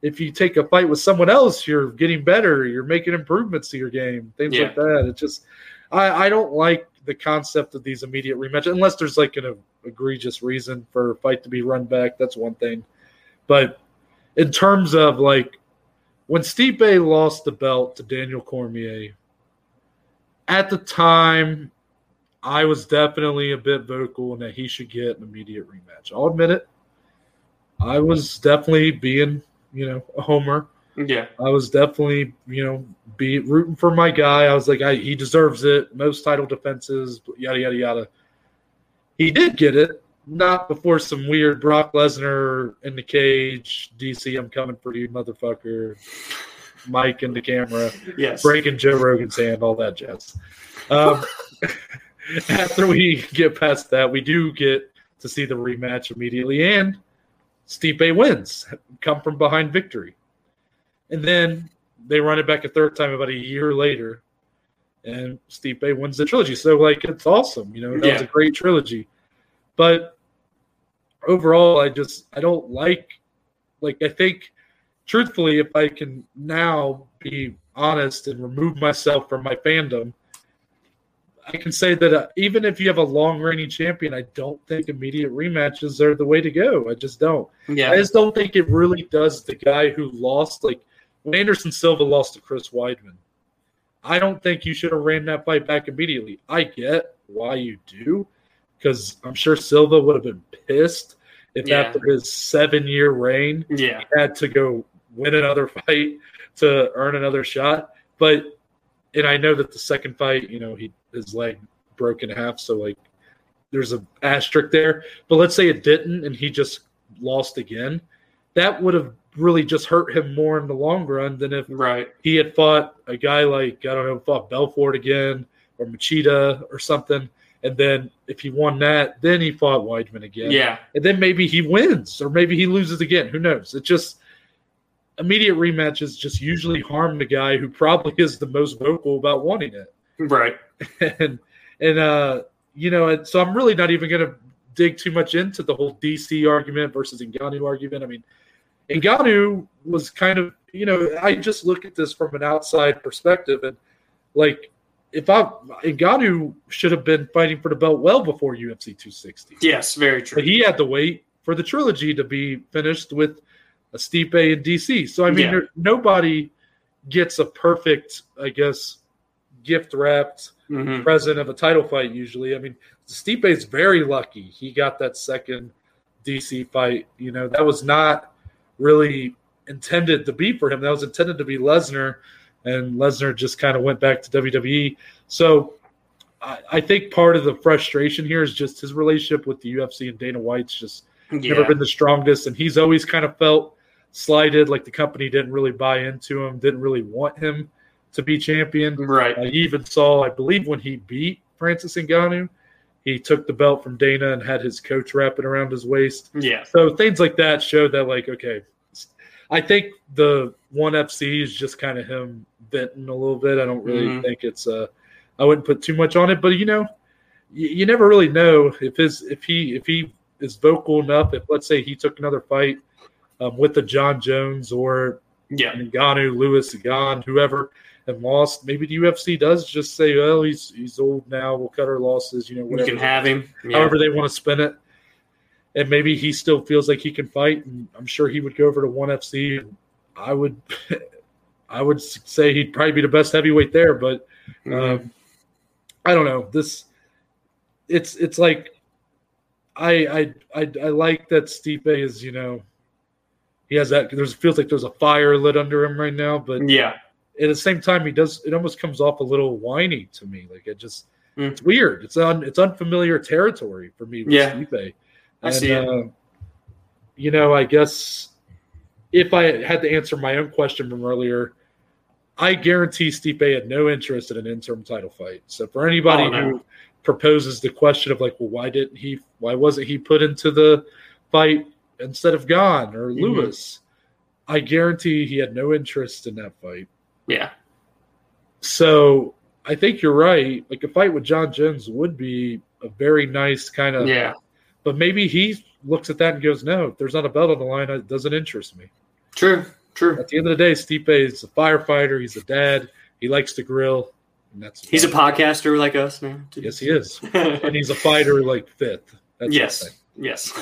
if you take a fight with someone else, you're getting better, you're making improvements to your game, things Yeah. like that. It just, I, I don't like the concept of these immediate rematches unless there's like an egregious reason for a fight to be run back. That's one thing, but in terms of like when Stipe lost the belt to Daniel Cormier, at the time I was definitely a bit vocal in that he should get an immediate rematch. I'll admit it. I was definitely being, you know, a homer. Yeah. I was definitely, you know, be rooting for my guy. I was like, I, he deserves it. Most title defenses, yada yada yada. He did get it, not before some weird Brock Lesnar in the cage. DC, I'm coming for you, motherfucker. Mike in the camera Yes. breaking Joe Rogan's hand, all that jazz. Um, after we get past that, we do get to see the rematch immediately, and Stipe wins, come from behind victory, and then they run it back a third time about a year later, and Stipe wins the trilogy. So like, it's awesome, you know, that was a great trilogy, but overall, I just I don't like like I think truthfully, if I can now be honest and remove myself from my fandom, I can say that uh, even if you have a long reigning champion, I don't think immediate rematches are the way to go. I just don't. Yeah. I just don't think it really does the guy who lost, like when Anderson Silva lost to Chris Weidman. I don't think you should have ran that fight back immediately. I get why you do, because I'm sure Silva would have been pissed if Yeah. after his seven year reign Yeah. he had to go win another fight to earn another shot. But and I know that the second fight, you know, he his leg broke in half, so like there's a asterisk there. But let's say it didn't and he just lost again. That would have really just hurt him more in the long run than if Right. he had fought a guy like I don't know, fought Belfort again or Machida or something. And then if he won that, then he fought Weidman again. Yeah. And then maybe he wins or maybe he loses again. Who knows? It just immediate rematches just usually harm the guy who probably is the most vocal about wanting it. Right. And and uh you know, and so I'm really not even gonna dig too much into the whole DC argument versus Ngannou argument. I mean, Ngannou was kind of, you know, I just look at this from an outside perspective, and like, if I Ngannou should have been fighting for the belt well before UFC 260, Yes. Very true. but he had to wait for the trilogy to be finished with a Stipe and DC. So I mean, Yeah. there, nobody gets a perfect, I guess, gift wrapped Mhm. present of a title fight usually. I mean, Stipe is very lucky he got that second DC fight. You know, that was not really intended to be for him. That was intended to be Lesnar, and Lesnar just kind of went back to WWE. So I, I think part of the frustration here is just his relationship with the UFC and Dana White's just never been the strongest, and he's always kind of felt slighted, like the company didn't really buy into him, didn't really want him to be champion. Right. I even saw, I believe, when he beat Francis Ngannou, he took the belt from Dana and had his coach wrap it around his waist. Yeah. So things like that show that, like, okay, I think the one FC is just kind of him venting a little bit. I don't really Mhm. think it's, uh, I wouldn't put too much on it, but you know, you, you never really know if his, if he, if he is vocal enough. If let's say he took another fight um, with the Jon Jones or Yeah. Ngannou, Lewis, Gane, whoever, and lost. Maybe the UFC does just say, "Well, he's he's old now. We'll cut our losses." You know, You whatever. can have him. Yeah. however they want to spin it. And maybe he still feels like he can fight, and I'm sure he would go over to ONE FC. And I would, I would say he'd probably be the best heavyweight there. But Mhm. um, I don't know. This, it's it's like, I I I, I like that Stipe is you know, he has that. There's feels like there's a fire lit under him right now, but yeah. at the same time he does it almost comes off a little whiny to me like it just Mm. it's weird it's un it's unfamiliar territory for me with Yeah. Stipe. I and see it. uh, you know i guess if i had to answer my own question from earlier i guarantee Stipe had no interest in an interim title fight so for anybody Oh, no. who proposes the question of like well why didn't he why wasn't he put into the fight instead of Gane or Mhm. lewis i guarantee he had no interest in that fight Yeah. so I think you're right. Like a fight with Jon Jones would be a very nice kind of. Yeah. But maybe he looks at that and goes, "No, there's not a belt on the line, it doesn't interest me." True. True. At the end of the day, Stipe is a firefighter. He's a dad. He likes to grill, and that's He's a podcaster like us now. too. yes, he is, and he's a fighter like fifth. That's yes. Yes.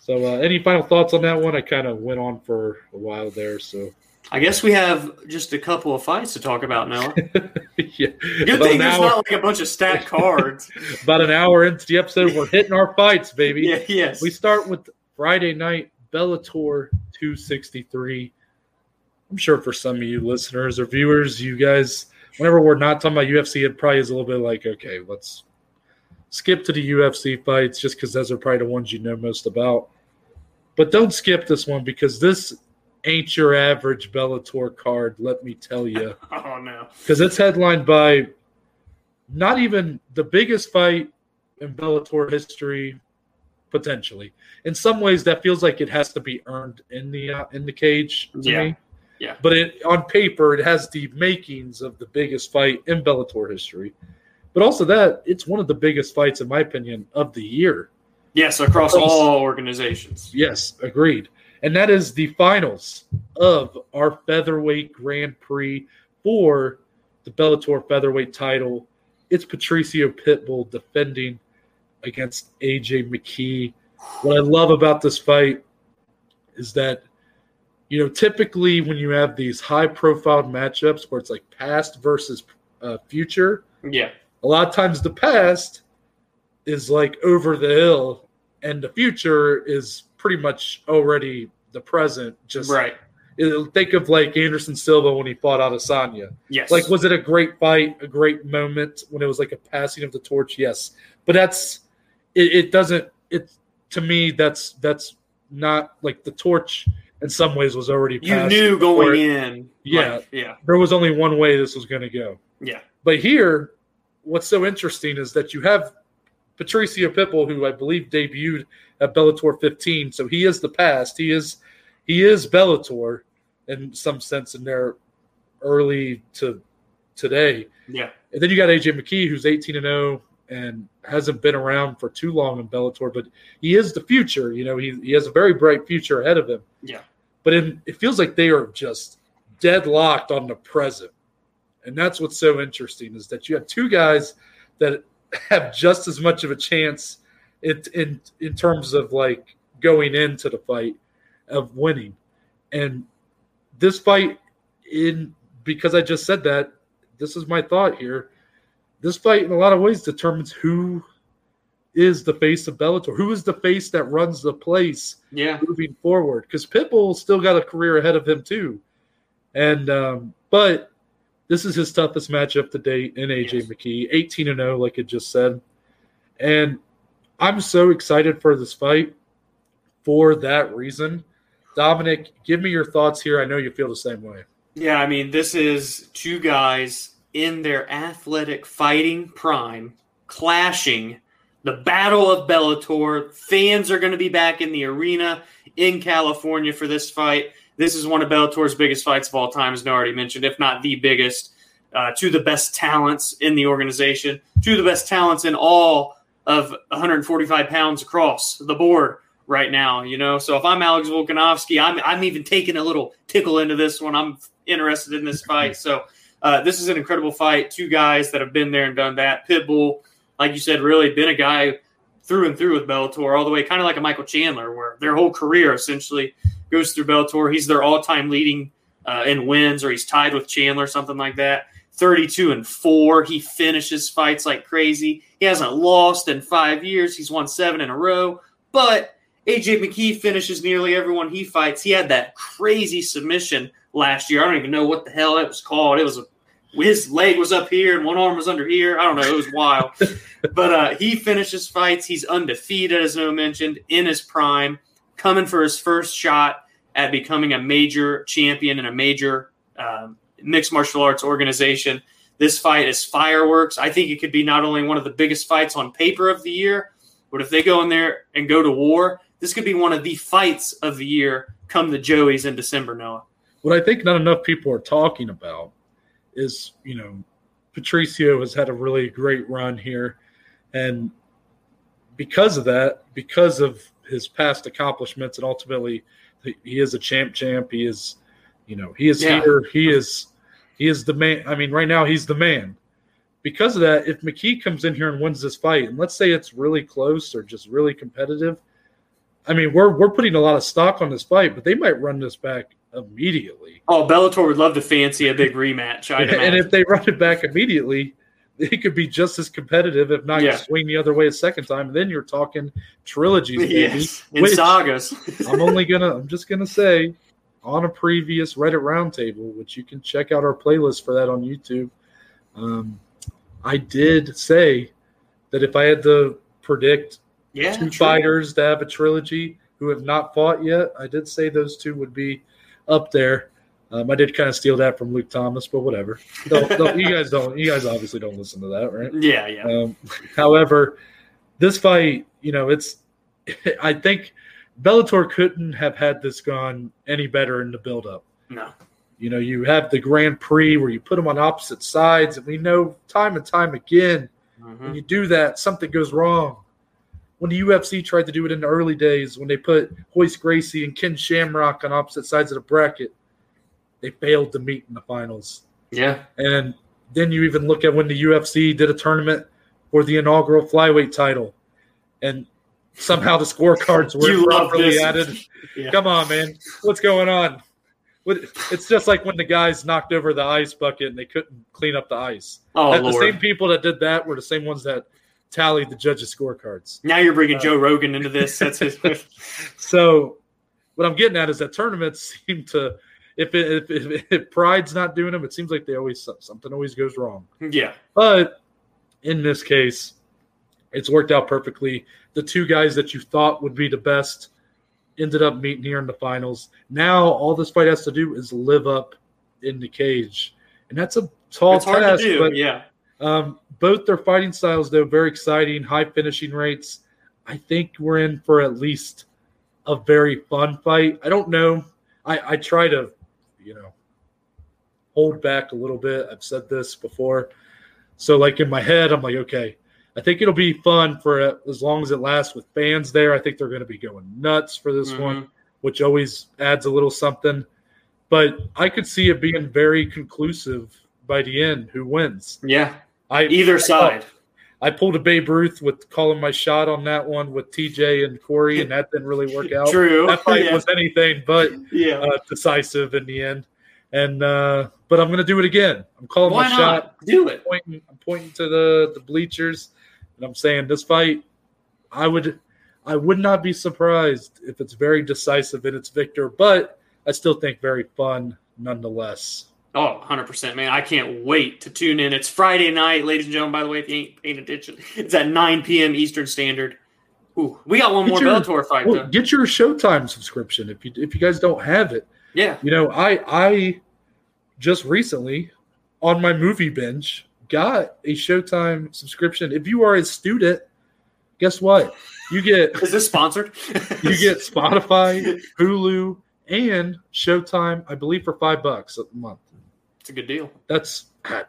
So, uh, any final thoughts on that one? I kind of went on for a while there. So, I guess we have just a couple of fights to talk about now. yeah, Good about thing an there's hour, not like a bunch of stacked cards. about an hour into the episode, we're hitting our fights, baby. yeah. Yes. We start with Friday night Bellator 263. I'm sure for some of you listeners or viewers, you guys, whenever we're not talking about UFC, it probably is a little bit like, okay, let's skip to the UFC fights just because those are probably the ones you know most about. But don't skip this one because this ain't your average Bellator card, let me tell you oh no. because it's headlined by not even the biggest fight in Bellator history, potentially. In some ways, that feels like it has to be earned in the uh, in the cage to Yeah. me. Yeah. But it on paper, it has the makings of the biggest fight in Bellator history. But also that it's one of the biggest fights, in my opinion, of the year. Yes, across all organizations. Yes, agreed. and that is the finals of our featherweight Grand Prix for the Bellator featherweight title. It's Patricio Pitbull defending against AJ McKee. What I love about this fight is that you know typically when you have these high profile matchups where it's like past versus uh, future Yeah. a lot of times the past is like over the hill and the future is pretty much already the present just Right. think of like anderson silva when he fought adesanya Yes. like was it a great fight a great moment when it was like a passing of the torch yes but that's it, it doesn't it to me that's that's not like the torch in some ways was already you knew going in. Yeah. like, yeah. there was only one way this was going to go Yeah. but here, what's so interesting is that you have Patricio Pitbull, who I believe debuted at Bellator 15. So he is the past. He is he is Bellator in some sense in their early to today. Yeah. And then you got AJ McKee, who's 18 and 0 and hasn't been around for too long in Bellator, but he is the future. You know, he, he has a very bright future ahead of him. Yeah. But in, it feels like they are just deadlocked on the present. And that's what's so interesting is that you have two guys that have just as much of a chance in in, in terms of like going into the fight of winning. And this fight in because I just said that, this is my thought here. This fight in a lot of ways determines who is the face of Bellator, who is the face that runs the place Yeah. moving forward because Pitbull still got a career ahead of him too. And um, but this is his toughest matchup to date in AJ Yes. McKee, 18 and 0, like it just said. And I'm so excited for this fight for that reason. Dominic, give me your thoughts here. I know you feel the same way. Yeah, I mean, this is two guys in their athletic fighting prime clashing. The Battle of Bellator. Fans are going to be back in the arena in California for this fight. This is one of Bellator's biggest fights of all time, as I already mentioned, if not the biggest. Uh, of the best talents in the organization, of the best talents in all of 145 pounds across the board right now. You know, so if I'm Alex Volkanovski, I'm I'm even taking a little tickle into this one. I'm interested in this fight. So uh, this is an incredible fight. Two guys that have been there and done that. Pitbull, like you said, really been a guy through and through with Bellator, all the way, kind of like a Michael Chandler, where their whole career essentially goes through Bellator. He's their all-time leading uh, in wins, or he's tied with Chandler, something like that. 32 and 4. He finishes fights like crazy. He hasn't lost in five years. He's won seven in a row. But AJ McKee finishes nearly everyone he fights. He had that crazy submission last year. I don't even know what the hell it was called. It was a his leg was up here and one arm was under here. I don't know. It was wild. but uh, he finishes fights. He's undefeated, as Noah mentioned, in his prime, coming for his first shot at becoming a major champion in a major um, mixed martial arts organization. This fight is fireworks. I think it could be not only one of the biggest fights on paper of the year, but if they go in there and go to war, this could be one of the fights of the year come the Joeys in December, Noah. What I think not enough people are talking about is, you know, Patricio has had a really great run here. And because of that, because of his past accomplishments, and ultimately he is a champ champ. He is, you know, he is Yeah. here. He is he is the man. I mean, right now he's the man. Because of that, if McKee comes in here and wins this fight, and let's say it's really close or just really competitive, I mean, we're we're putting a lot of stock on this fight, but they might run this back immediately. Oh, Bellator would love to fancy a big rematch. I'd and imagine. if they run it back immediately, it could be just as competitive, if not Yeah. swing the other way a second time. Then you're talking trilogies, baby. yes, sagas. I'm only gonna I'm just gonna say on a previous Reddit roundtable, which you can check out our playlist for that on YouTube. Um, I did say that if I had to predict yeah, two true. fighters to have a trilogy who have not fought yet, I did say those two would be up there. Um, I did kind of steal that from Luke Thomas, but whatever. Don't- don't- you guys don't. You guys obviously don't listen to that, right? Yeah, yeah. Um, however, this fight, you know, it's. I think Bellator couldn't have had this gone any better in the build-up. No. You know, you have the Grand Prix where you put them on opposite sides, and we know time and time again when Mhm. you do that, something goes wrong. When the UFC tried to do it in the early days, when they put Royce Gracie and Ken Shamrock on opposite sides of the bracket, they failed to meet in the finals. Yeah. And then you even look at when the UFC did a tournament for the inaugural flyweight title, and somehow the scorecards were properly added. Yeah. Come on, man, what's going on? It's just like when the guys knocked over the ice bucket and they couldn't clean up the ice. Oh That- the same people that did that were the same ones that tallied the judges' scorecards. now you're Uh, bringing Joe Rogan into this. That's his. So, what I'm getting at is that tournaments seem to, if it, if, if, if pride's not doing them, it seems like they always something always goes wrong. yeah. But in this case, it's worked out perfectly. The two guys that you thought would be the best ended up meeting here in the finals. Now all this fight has to do is live up in the cage, and that's a tall It's hard task. do. But yeah. Um, both their fighting styles, though, very exciting, high finishing rates. I think we're in for at least a very fun fight. I don't know. I, I try to, you know, hold back a little bit. I've said this before. So, like in my head, I'm like, okay, I think it'll be fun for uh, as long as it lasts with fans there. I think they're going to be going nuts for this one Mhm. which always adds a little something. But I could see it being very conclusive by the end. Who wins? Yeah. I Either side. I pulled a Babe Ruth with calling my shot on that one with TJ and Corey, and that didn't really work out. True. That fight yeah. was anything but yeah. uh, decisive in the end. And uh, but I'm going to do it again. I'm calling Why my shot. not? Do it. Pointing, I'm pointing to the the bleachers, and I'm saying this fight, I would, I would not be surprised if it's very decisive in its victor, but I still think very fun nonetheless. Oh, 100%, man. I can't wait to tune in. It's Friday night, ladies and gentlemen, by the way, if you ain't paying attention. It's at 9 p.m. Eastern Standard. Ooh, we got one Get more your- Bellator fight, Well, get your Showtime subscription if you if you guys don't have it. Yeah. You know, I I just recently on my movie binge got a Showtime subscription. If you are a student, guess what? You get Is this sponsored? you get Spotify, Hulu, and Showtime. I believe for five bucks a month. It's a good deal. That's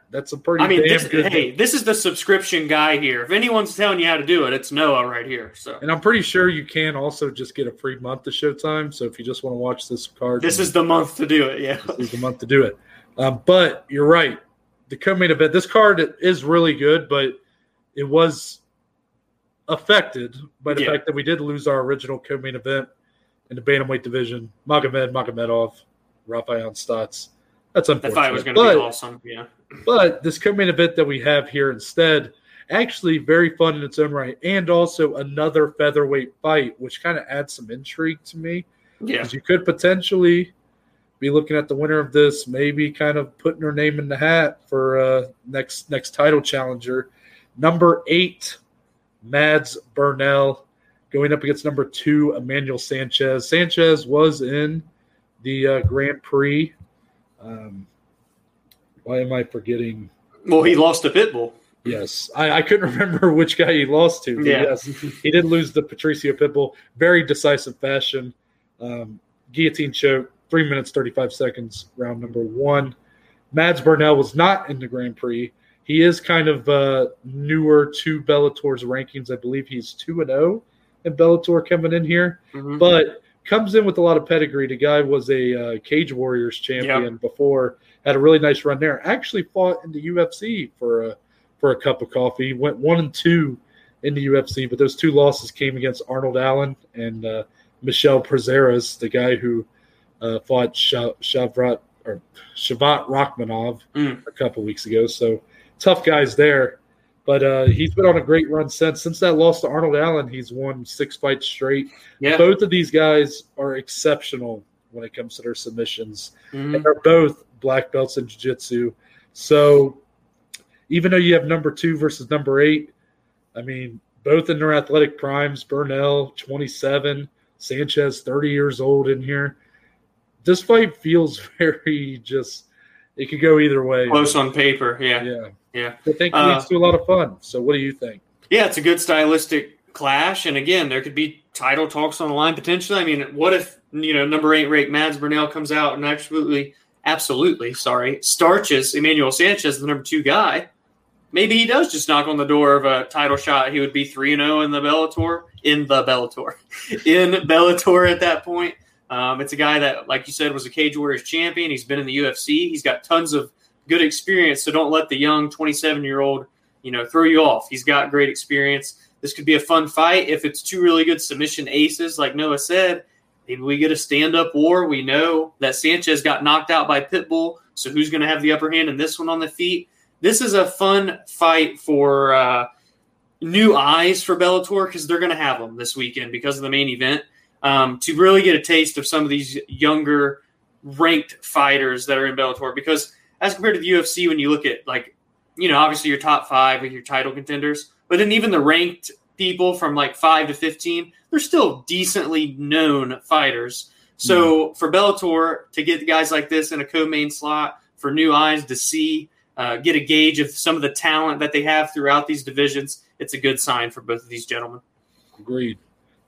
that's a pretty I mean, this, hey, this is the subscription guy here. If anyone's telling you how to do it, it's Noah right here. So And I'm pretty sure you can also just get a free month of Showtime. So if you just want to watch this card, this is the month to do it. Yeah. this is the month to do it. Um, but you're right. The co-main event, this card is really good, but it was affected by the Yeah. fact that we did lose our original co-main event in the bantamweight division. Magomed Magomedov, Rafael Stotts. That's unfortunate. fight was going to be awesome. Yeah. but this co-main event that we have here instead, actually very fun in its own right, and also another featherweight fight, which kind of adds some intrigue to me Yeah. because you could potentially be looking at the winner of this, maybe kind of putting her name in the hat for uh, next next title challenger. Number eight, Mads Burnell, going up against number two, Emmanuel Sanchez. Sanchez was in the uh, Grand Prix. Um, why am I forgetting? Well, he lost to Pitbull. Yes, I, I couldn't remember which guy he lost to. Yeah. Yes, he did lose to Patricio Pitbull. Very decisive fashion. Um, guillotine choke, three minutes, 35 seconds, round number one. Mads Burnell was not in the Grand Prix. He is kind of uh, newer to Bellator's rankings. I believe he's 2 and 0 in Bellator coming in here, Mhm. but comes in with a lot of pedigree. The guy was a uh, Cage Warriors champion before, had a really nice run there. Actually fought in the UFC for a for a cup of coffee. Went one and two in the UFC, but those two losses came against Arnold Allen and uh, Michel Prazeres, the guy who uh, fought Sha- Shavrat or Shavat Rakhmonov Mm. a couple weeks ago. So tough guys there. But uh, he's been on a great run since. Since that loss to Arnold Allen, he's won six fights straight. Yeah. Both of these guys are exceptional when it comes to their submissions Mhm. and they're both black belts in jiu-jitsu. So even though you have number two versus number eight, I mean, both in their athletic primes, Burnell, 27, Sanchez, 30 years old in here. This fight feels very just, it could go either way. Close on paper. Yeah. Yeah. Yeah. I think it Uh, leads to a lot of fun. So what do you think? Yeah, it's a good stylistic clash, and again, there could be title talks on the line potentially. I mean, what if you know number eight rate Mads Burnell comes out and absolutely, absolutely, sorry, starches Emmanuel Sanchez, the number two guy? Maybe he does just knock on the door of a title shot. He would be three and zero in the Bellator in the Bellator, in Bellator at that point. Um, it's a guy that, like you said, was a Cage Warriors champion. He's been in the UFC. He's got tons of good experience. So don't let the young 27 year old, you know, throw you off. He's got great experience. This could be a fun fight if it's two really good submission aces, like Noah said. Maybe we get a stand up war. We know that Sanchez got knocked out by Pitbull. So who's going to have the upper hand in this one on the feet? This is a fun fight for uh, new eyes for Bellator because they're going to have them this weekend because of the main event. Um, to really get a taste of some of these younger ranked fighters that are in Bellator because as compared to the UFC, when you look at like, you know, obviously your top five with your title contenders, but then even the ranked people from like five to 15, they're still decently known fighters. So mm. for Bellator to get guys like this in a co-main slot for new eyes to see, uh, get a gauge of some of the talent that they have throughout these divisions, it's a good sign for both of these gentlemen. Agreed.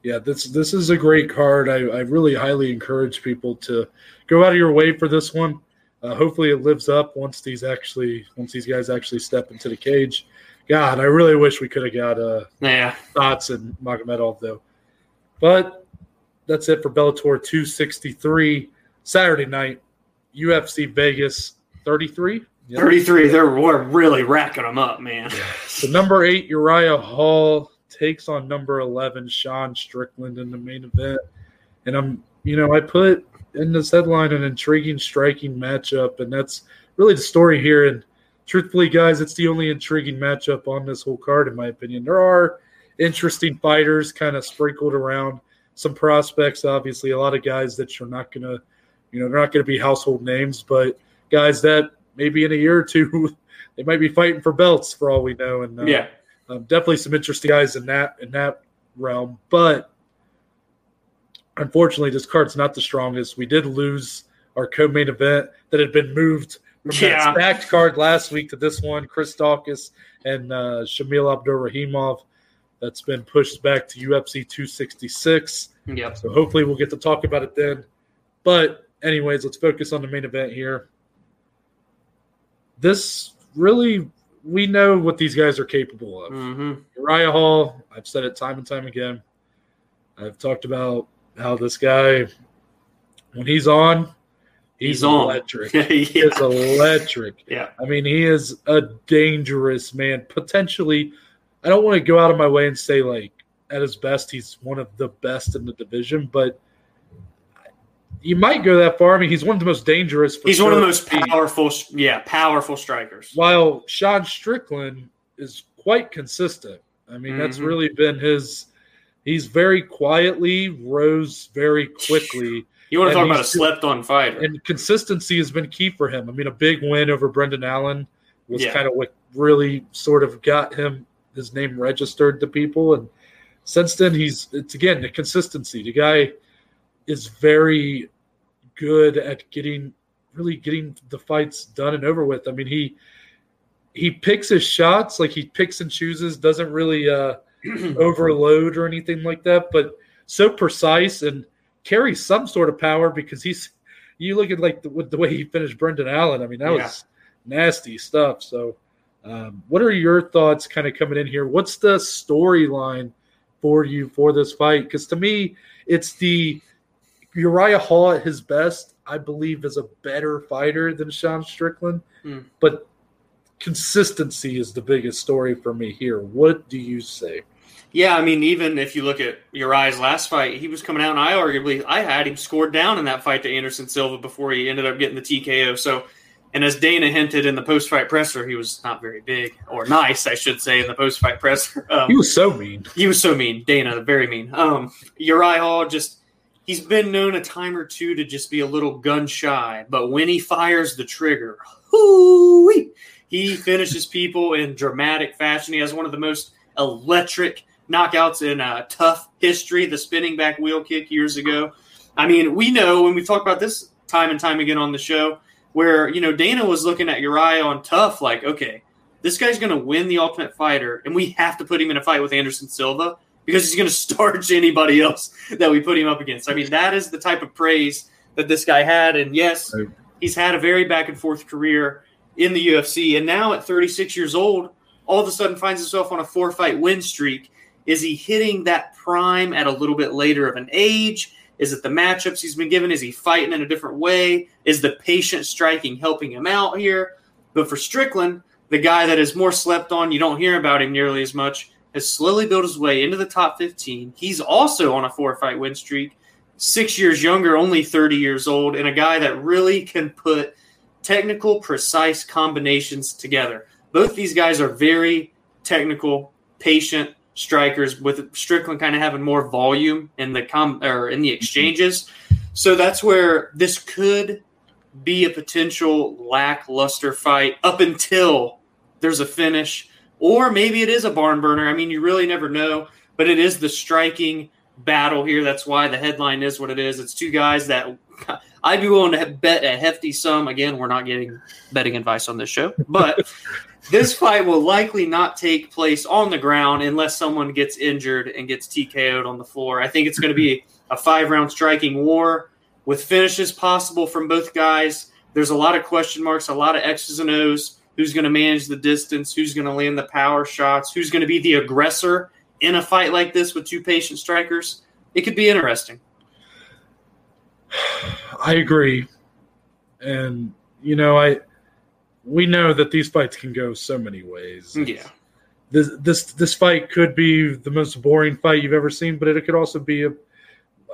Yeah, this this is a great card. I, I really highly encourage people to go out of your way for this one. Uh, hopefully, it lives up once these actually once these guys actually step into the cage. God, I really wish we could have got uh, yeah Stotts and Magomedov though. But that's it for Bellator 263 Saturday night, UFC Vegas 33. Yep. 33. They're we're really racking them up, man. The number eight Uriah Hall takes on number 11 Sean Strickland in the main event, and I'm you know I put in this headline an intriguing, striking matchup, and that's really the story here. And truthfully, guys, it's the only intriguing matchup on this whole card, in my opinion. There are interesting fighters kind of sprinkled around, some prospects, obviously, a lot of guys that you're not to, you know, they're not to be household names, but guys that maybe in a year or two, they might be fighting for belts for all we know. And uh, yeah, um, definitely some interesting guys in that in that realm. But unfortunately, this card's not the strongest. We did lose our co-main event that had been moved from yeah. that stacked card last week to this one, Chris Daukaus and uh, Shamil Abdurakhimov. That's been pushed back to UFC 266. Yep. So hopefully we'll get to talk about it then. But anyways, let's focus on the main event here. This really, we know what these guys are capable of. Mm-hmm. Uriah Hall, I've said it time and time again. I've talked about how this guy, when he's on, He's, he's electric. yeah. He is electric. Yeah. I mean, he is a dangerous man. Potentially, I don't want to go out of my way and say like at his best he's one of the best in the division, but you might go that far. I mean, he's one of the most dangerous. he's sure. one of the most powerful, yeah, powerful strikers. While Sean Strickland is quite consistent. I mean, mm-hmm. that's really been his. He's very quietly rose very quickly. You want to talk about a slept on fighter. And consistency has been key for him. I mean, a big win over Brendan Allen was yeah. kind of what really sort of got him his name registered to people. And since then, he's it's again the consistency. The guy is very good at getting really getting the fights done and over with. I mean, he he picks his shots like he picks and chooses, doesn't really uh, overload or anything like that, but so precise and carries some sort of power because he's you look at like the, the way he finished Brendan Allen. I mean, that yeah. was nasty stuff. So, um, what are your thoughts kind of coming in here? What's the storyline for you for this fight? Because to me, it's the Uriah Hall at his best. I believe is a better fighter than Sean Strickland, mm. but consistency is the biggest story for me here. What do you say? Yeah, I mean, even if you look at Uriah's last fight, he was coming out, and I arguably I had him scored down in that fight to Anderson Silva before he ended up getting the TKO. So, and as Dana hinted in the post fight presser, he was not very big or nice, I should say, in the post fight presser. Um, he was so mean. He was so mean. Dana, very mean. Um, Uriah Hall just he's been known a time or two to just be a little gun shy, but when he fires the trigger, hoo he finishes people in dramatic fashion. He has one of the most electric knockouts in uh, TUF history, the spinning back wheel kick years ago. I mean, we know when we talk about this time and time again on the show, where you know Dana was looking at Uriah on TUF, like, okay, this guy's going to win the Ultimate Fighter, and we have to put him in a fight with Anderson Silva because he's going to starch anybody else that we put him up against. I mean, that is the type of praise that this guy had, and yes, he's had a very back and forth career in the UFC, and now at 36 years old, all of a sudden finds himself on a four fight win streak Is he hitting that prime at a little bit later of an age? Is it the matchups he's been given? Is he fighting in a different way? Is the patient striking helping him out here? But for Strickland, the guy that is more slept on, you don't hear about him nearly as much, has slowly built his way into the top 15. He's also on a four fight win streak, six years younger, only 30 years old, and a guy that really can put technical, precise combinations together. Both these guys are very technical, patient strikers, with Strickland kind of having more volume in the com or in the mm-hmm. exchanges. So that's where this could be a potential lackluster fight up until there's a finish, or maybe it is a barn burner. I mean, you really never know, but it is the striking battle here. That's why the headline is what it is. It's two guys that I'd be willing to bet a hefty sum. Again, we're not getting betting advice on this show, but this fight will likely not take place on the ground unless someone gets injured and gets TKO'd on the floor. I think it's going to be a five round striking war with finishes possible from both guys. There's a lot of question marks, a lot of X's and O's. Who's going to manage the distance? Who's going to land the power shots? Who's going to be the aggressor in a fight like this with two patient strikers? It could be interesting. I agree. And, you know, I we know that these fights can go so many ways. Yeah. This this this fight could be the most boring fight you've ever seen, but it could also be a,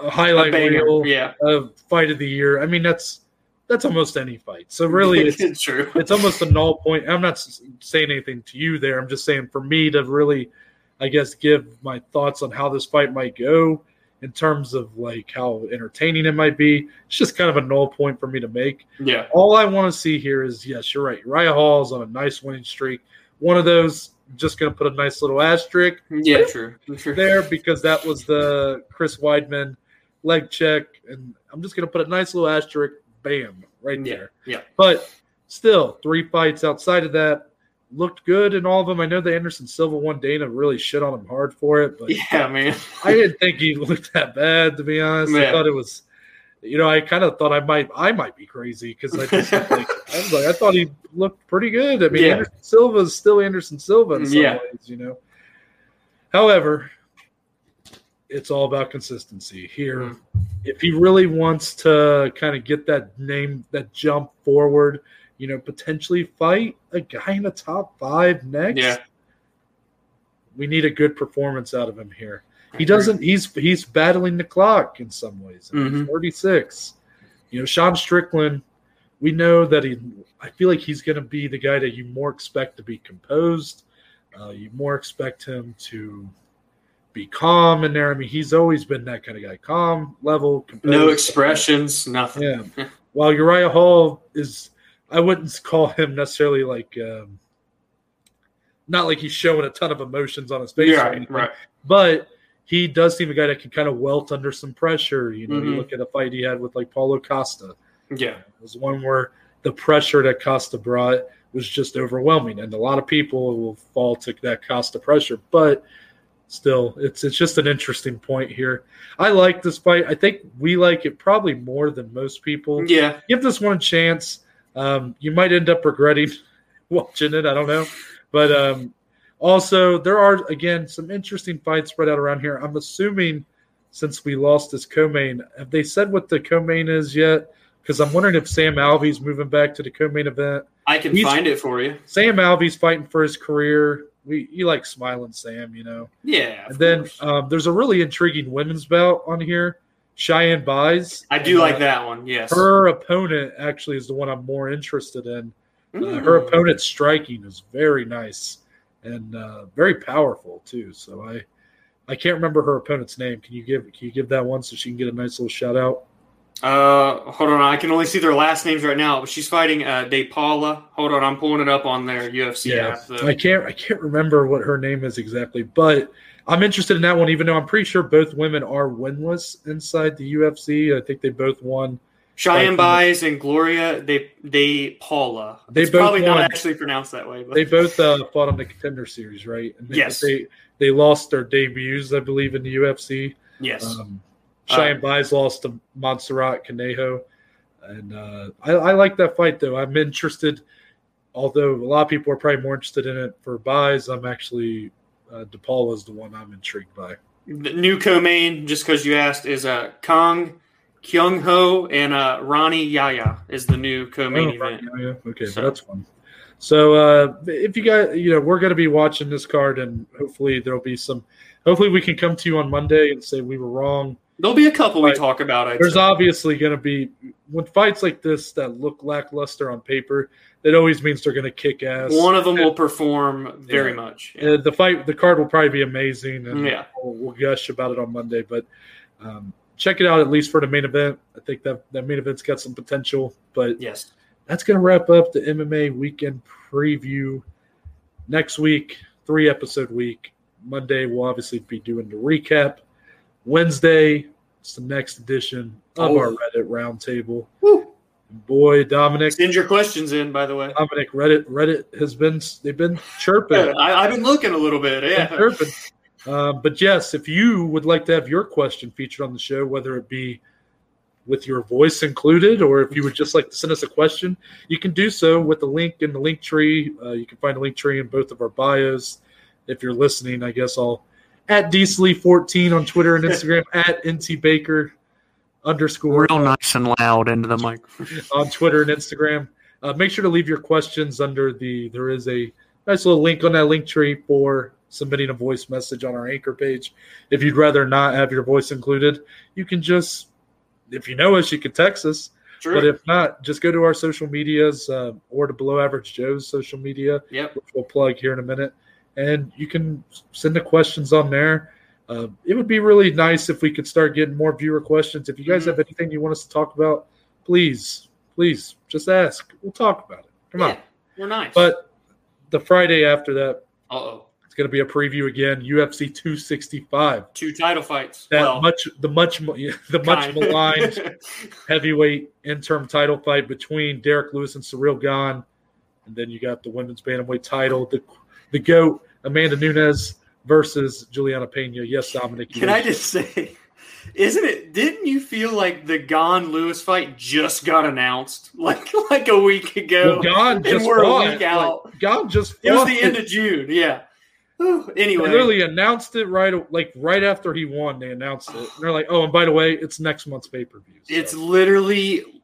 a highlight A reel yeah. of fight of the year. I mean, that's that's almost any fight. So really, it's it's true. it's almost a null point. I'm not saying anything to you there. I'm just saying for me to really, I guess, give my thoughts on how this fight might go in terms of like how entertaining it might be. It's just kind of a null point for me to make. Yeah. All I want to see here is yes, you're right. Uriah Hall is on a nice winning streak. One of those, just going to put a nice little asterisk Yeah, true. True. there because that was the Chris Weidman leg check, and I'm just going to put a nice little asterisk, bam, right Yeah, there. yeah. But still, three fights outside of that looked good in all of them. I know the Anderson Silva one, Dana really shit on him hard for it, but Yeah, man. I didn't think he looked that bad to be honest. I thought it was, you know, I kind of thought I might, I might be crazy because I just like, I was like, I thought he looked pretty good. I mean, Yeah. Anderson Silva is still Anderson Silva in some Yeah. ways, you know. However, it's all about consistency here. Mhm. If he really wants to kind of get that name, that jump forward, you know, potentially fight a guy in the top five next. Yeah. We need a good performance out of him here. He doesn't. He's he's battling the clock in some ways. I mean, He's Mhm. 36. You know, Sean Strickland. We know that he. I feel like he's going to be the guy that you more expect to be composed. Uh, you more expect him to be calm in there. I mean, he's always been that kind of guy, calm, level, composed. No expressions, nothing. Yeah. While Uriah Hall is, I wouldn't call him necessarily like, um, not like he's showing a ton of emotions on his face, Yeah, or anything, right. but he does seem a guy that can kind of welt under some pressure. You know, you Mhm. look at a fight he had with like Paulo Costa. Yeah. It was one where the pressure that Costa brought was just overwhelming, and a lot of people will fall to that Costa pressure. But still, it's it's just an interesting point here. I like this fight. I think we like it probably more than most people. Yeah. Give this one a chance. Um, you might end up regretting watching it. I don't know, but um, also there are again some interesting fights spread out around here. I'm assuming since we lost this co-main, have they said what the co-main is yet? Because I'm wondering if Sam Alvey's moving back to the co-main event. I can He's- find it for you. Sam Alvey's fighting for his career. We you like smiling Sam, you know. Yeah. And then um, there's a really intriguing women's bout on here. Cheyenne Buys. I do like uh, that one. Yes. Her opponent actually is the one I'm more interested in. Uh, Mm. her opponent's striking is very nice and uh, very powerful too. So I I can't remember her opponent's name. Can you give Can you give that one so she can get a nice little shout out? Uh, hold on. I can only see their last names right now. But she's fighting uh, De Paula. Hold on. I'm pulling it up on their UFC app. though. I can't I can't remember what her name is exactly, but I'm interested in that one. Even though I'm pretty sure both women are winless inside the UFC. I think they both won. Cheyenne Baez and Gloria De De Paula. They it's both probably won. not actually pronounced that way. But They both uh, fought on the contender series, right? And they, Yes. They they lost their debuts, I believe, in the UFC. yes. Um, Cheyenne Buys lost to Montserrat Conejo, and uh, I, I like that fight though. I'm interested, although a lot of people are probably more interested in it for Buys. I'm actually uh, DePaul is the one I'm intrigued by. The new co-main, just because you asked, is uh, Kong Kyung Ho and uh, Rani Yahya is the new co-main Oh, event. yeah, yeah. Okay, So- so that's fun. So uh, if you guys, you know, we're going to be watching this card, and hopefully there'll be some. Hopefully we can come to you on Monday and say we were wrong. There'll be a couple we talk about. I'd There's say. obviously going to be when fights like this that look lackluster on paper. It always means they're going to kick ass. One of them will perform very Yeah. much. Uh, the fight, the card will probably be amazing, and Yeah. we'll, we'll gush about it on Monday. But um, check it out at least for the main event. I think that that main event's got some potential. But Yes. that's going to wrap up the MMA weekend preview. Next week, three episode week. Monday, we'll obviously be doing the recap. Wednesday, it's the next edition of Oh. our Reddit roundtable. Woo. Boy, Dominic, Send your questions in, by the way. Dominic, Reddit, Reddit has been they've been chirping. Yeah, I, I've been looking a little bit. Yeah. chirping. Um, but yes, if you would like to have your question featured on the show, whether it be with your voice included, or if you would just like to send us a question, you can do so with the link in the link tree. Uh, you can find a link tree in both of our bios. If you're listening, I guess I'll at Diesley14 on Twitter and Instagram, at NT Baker underscore Real nice and loud into the mic. on Twitter and Instagram. Uh, make sure to leave your questions under the. There is a nice little link on that link tree for submitting a voice message on our anchor page. If you'd rather not have your voice included, you can just, if you know us, you can text us. True. But if not, just go to our social medias uh, or to Below Average Joe's social media, yep. which we'll plug here in a minute, and you can send the questions on there. Uh, it would be really nice if we could start getting more viewer questions. If you guys Mhm. have anything you want us to talk about, please, please just ask. We'll talk about it. Come Yeah, on. We're nice. But the Friday after that, oh, it's going to be a preview again. UFC 265. two title fights. That well, much, the much, the much kind. maligned heavyweight interim title fight between Derrick Lewis and Ciryl Gane, and then you got the women's bantamweight title, the the goat Amanda Nunes versus Juliana Pena. Yes, Dominic. Can I just say, isn't it? Didn't you feel like the Gane Lewis fight just got announced like like a week ago? Well, and just we're a fought. week out. Like, Gane just it was the end of June. Yeah. Whew, They Anyway, literally announced it right, like right after he won. They announced it. And they're like, "Oh, and by the way, it's next month's pay per view." it's literally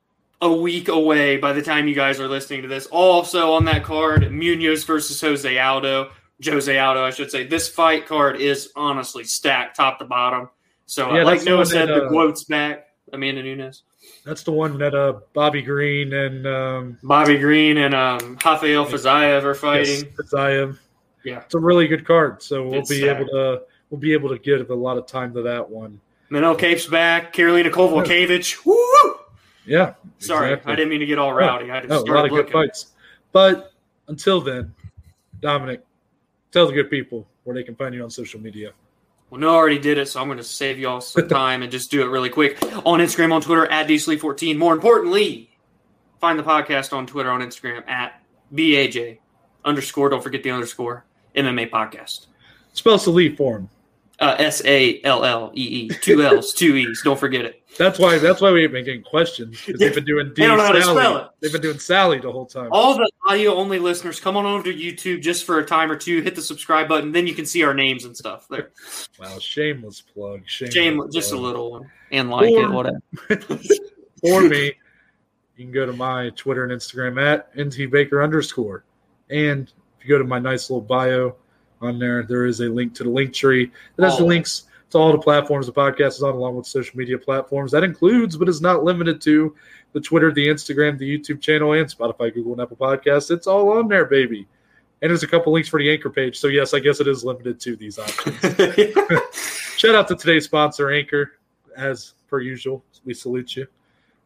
a week away by the time you guys are listening to this. Also on that card, Munhoz versus Jose Aldo. Jose Aldo, I should say. This fight card is honestly stacked top to bottom. So, Yeah, like Noah said, that, the uh, quote's back. Amanda Nunes. that's the one that uh Bobby Green and um, Bobby Green and um, Rafael Fiziev are fighting. Yes, Zayev. Yeah. it's a really good card. So we'll It's be able to we'll be able to give a lot of time to that one. Manel Kape's back. Carolina Kovalkiewicz. Woo! Yeah, Sorry, exactly. I didn't mean to get all rowdy. I just Oh, a lot of good fights. But until then, Dominic, tell the good people where they can find you on social media. Well, no, I already did it, so I'm going to save y'all some time and just do it really quick. On Instagram, on Twitter, at dsleep14. More importantly, find the podcast on Twitter, on Instagram, at BAJ underscore, don't forget the underscore, MMA podcast. Spell Sallee for him. Uh, S A L L E E. Two L's, two E's. Don't forget it. That's why. That's why we've been getting questions because they've been doing D They don't know how to Sally. spell it. They've been doing Sally the whole time. All the audio only listeners, come on over to YouTube just for a time or two. Hit the subscribe button. Then you can see our names and stuff there. Wow, shameless plug. Shameless Shame, just a little one. And like Or- it, whatever. For me, you can go to my Twitter and Instagram at ntbaker underscore. And if you go to my nice little bio on there, there is a link to the link tree that has the Oh. links to all the platforms the podcast is on, along with social media platforms. That includes, but is not limited to, the Twitter, the Instagram, the YouTube channel, and Spotify, Google, and Apple Podcasts. It's all on there, baby. And there's a couple links for the anchor page. So, yes, I guess it is limited to these options. Shout out to today's sponsor, Anchor, as per usual. We salute you.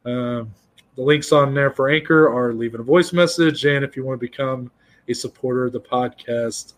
Um, the links on there for Anchor are leaving a voice message, and if you want to become a supporter of the podcast,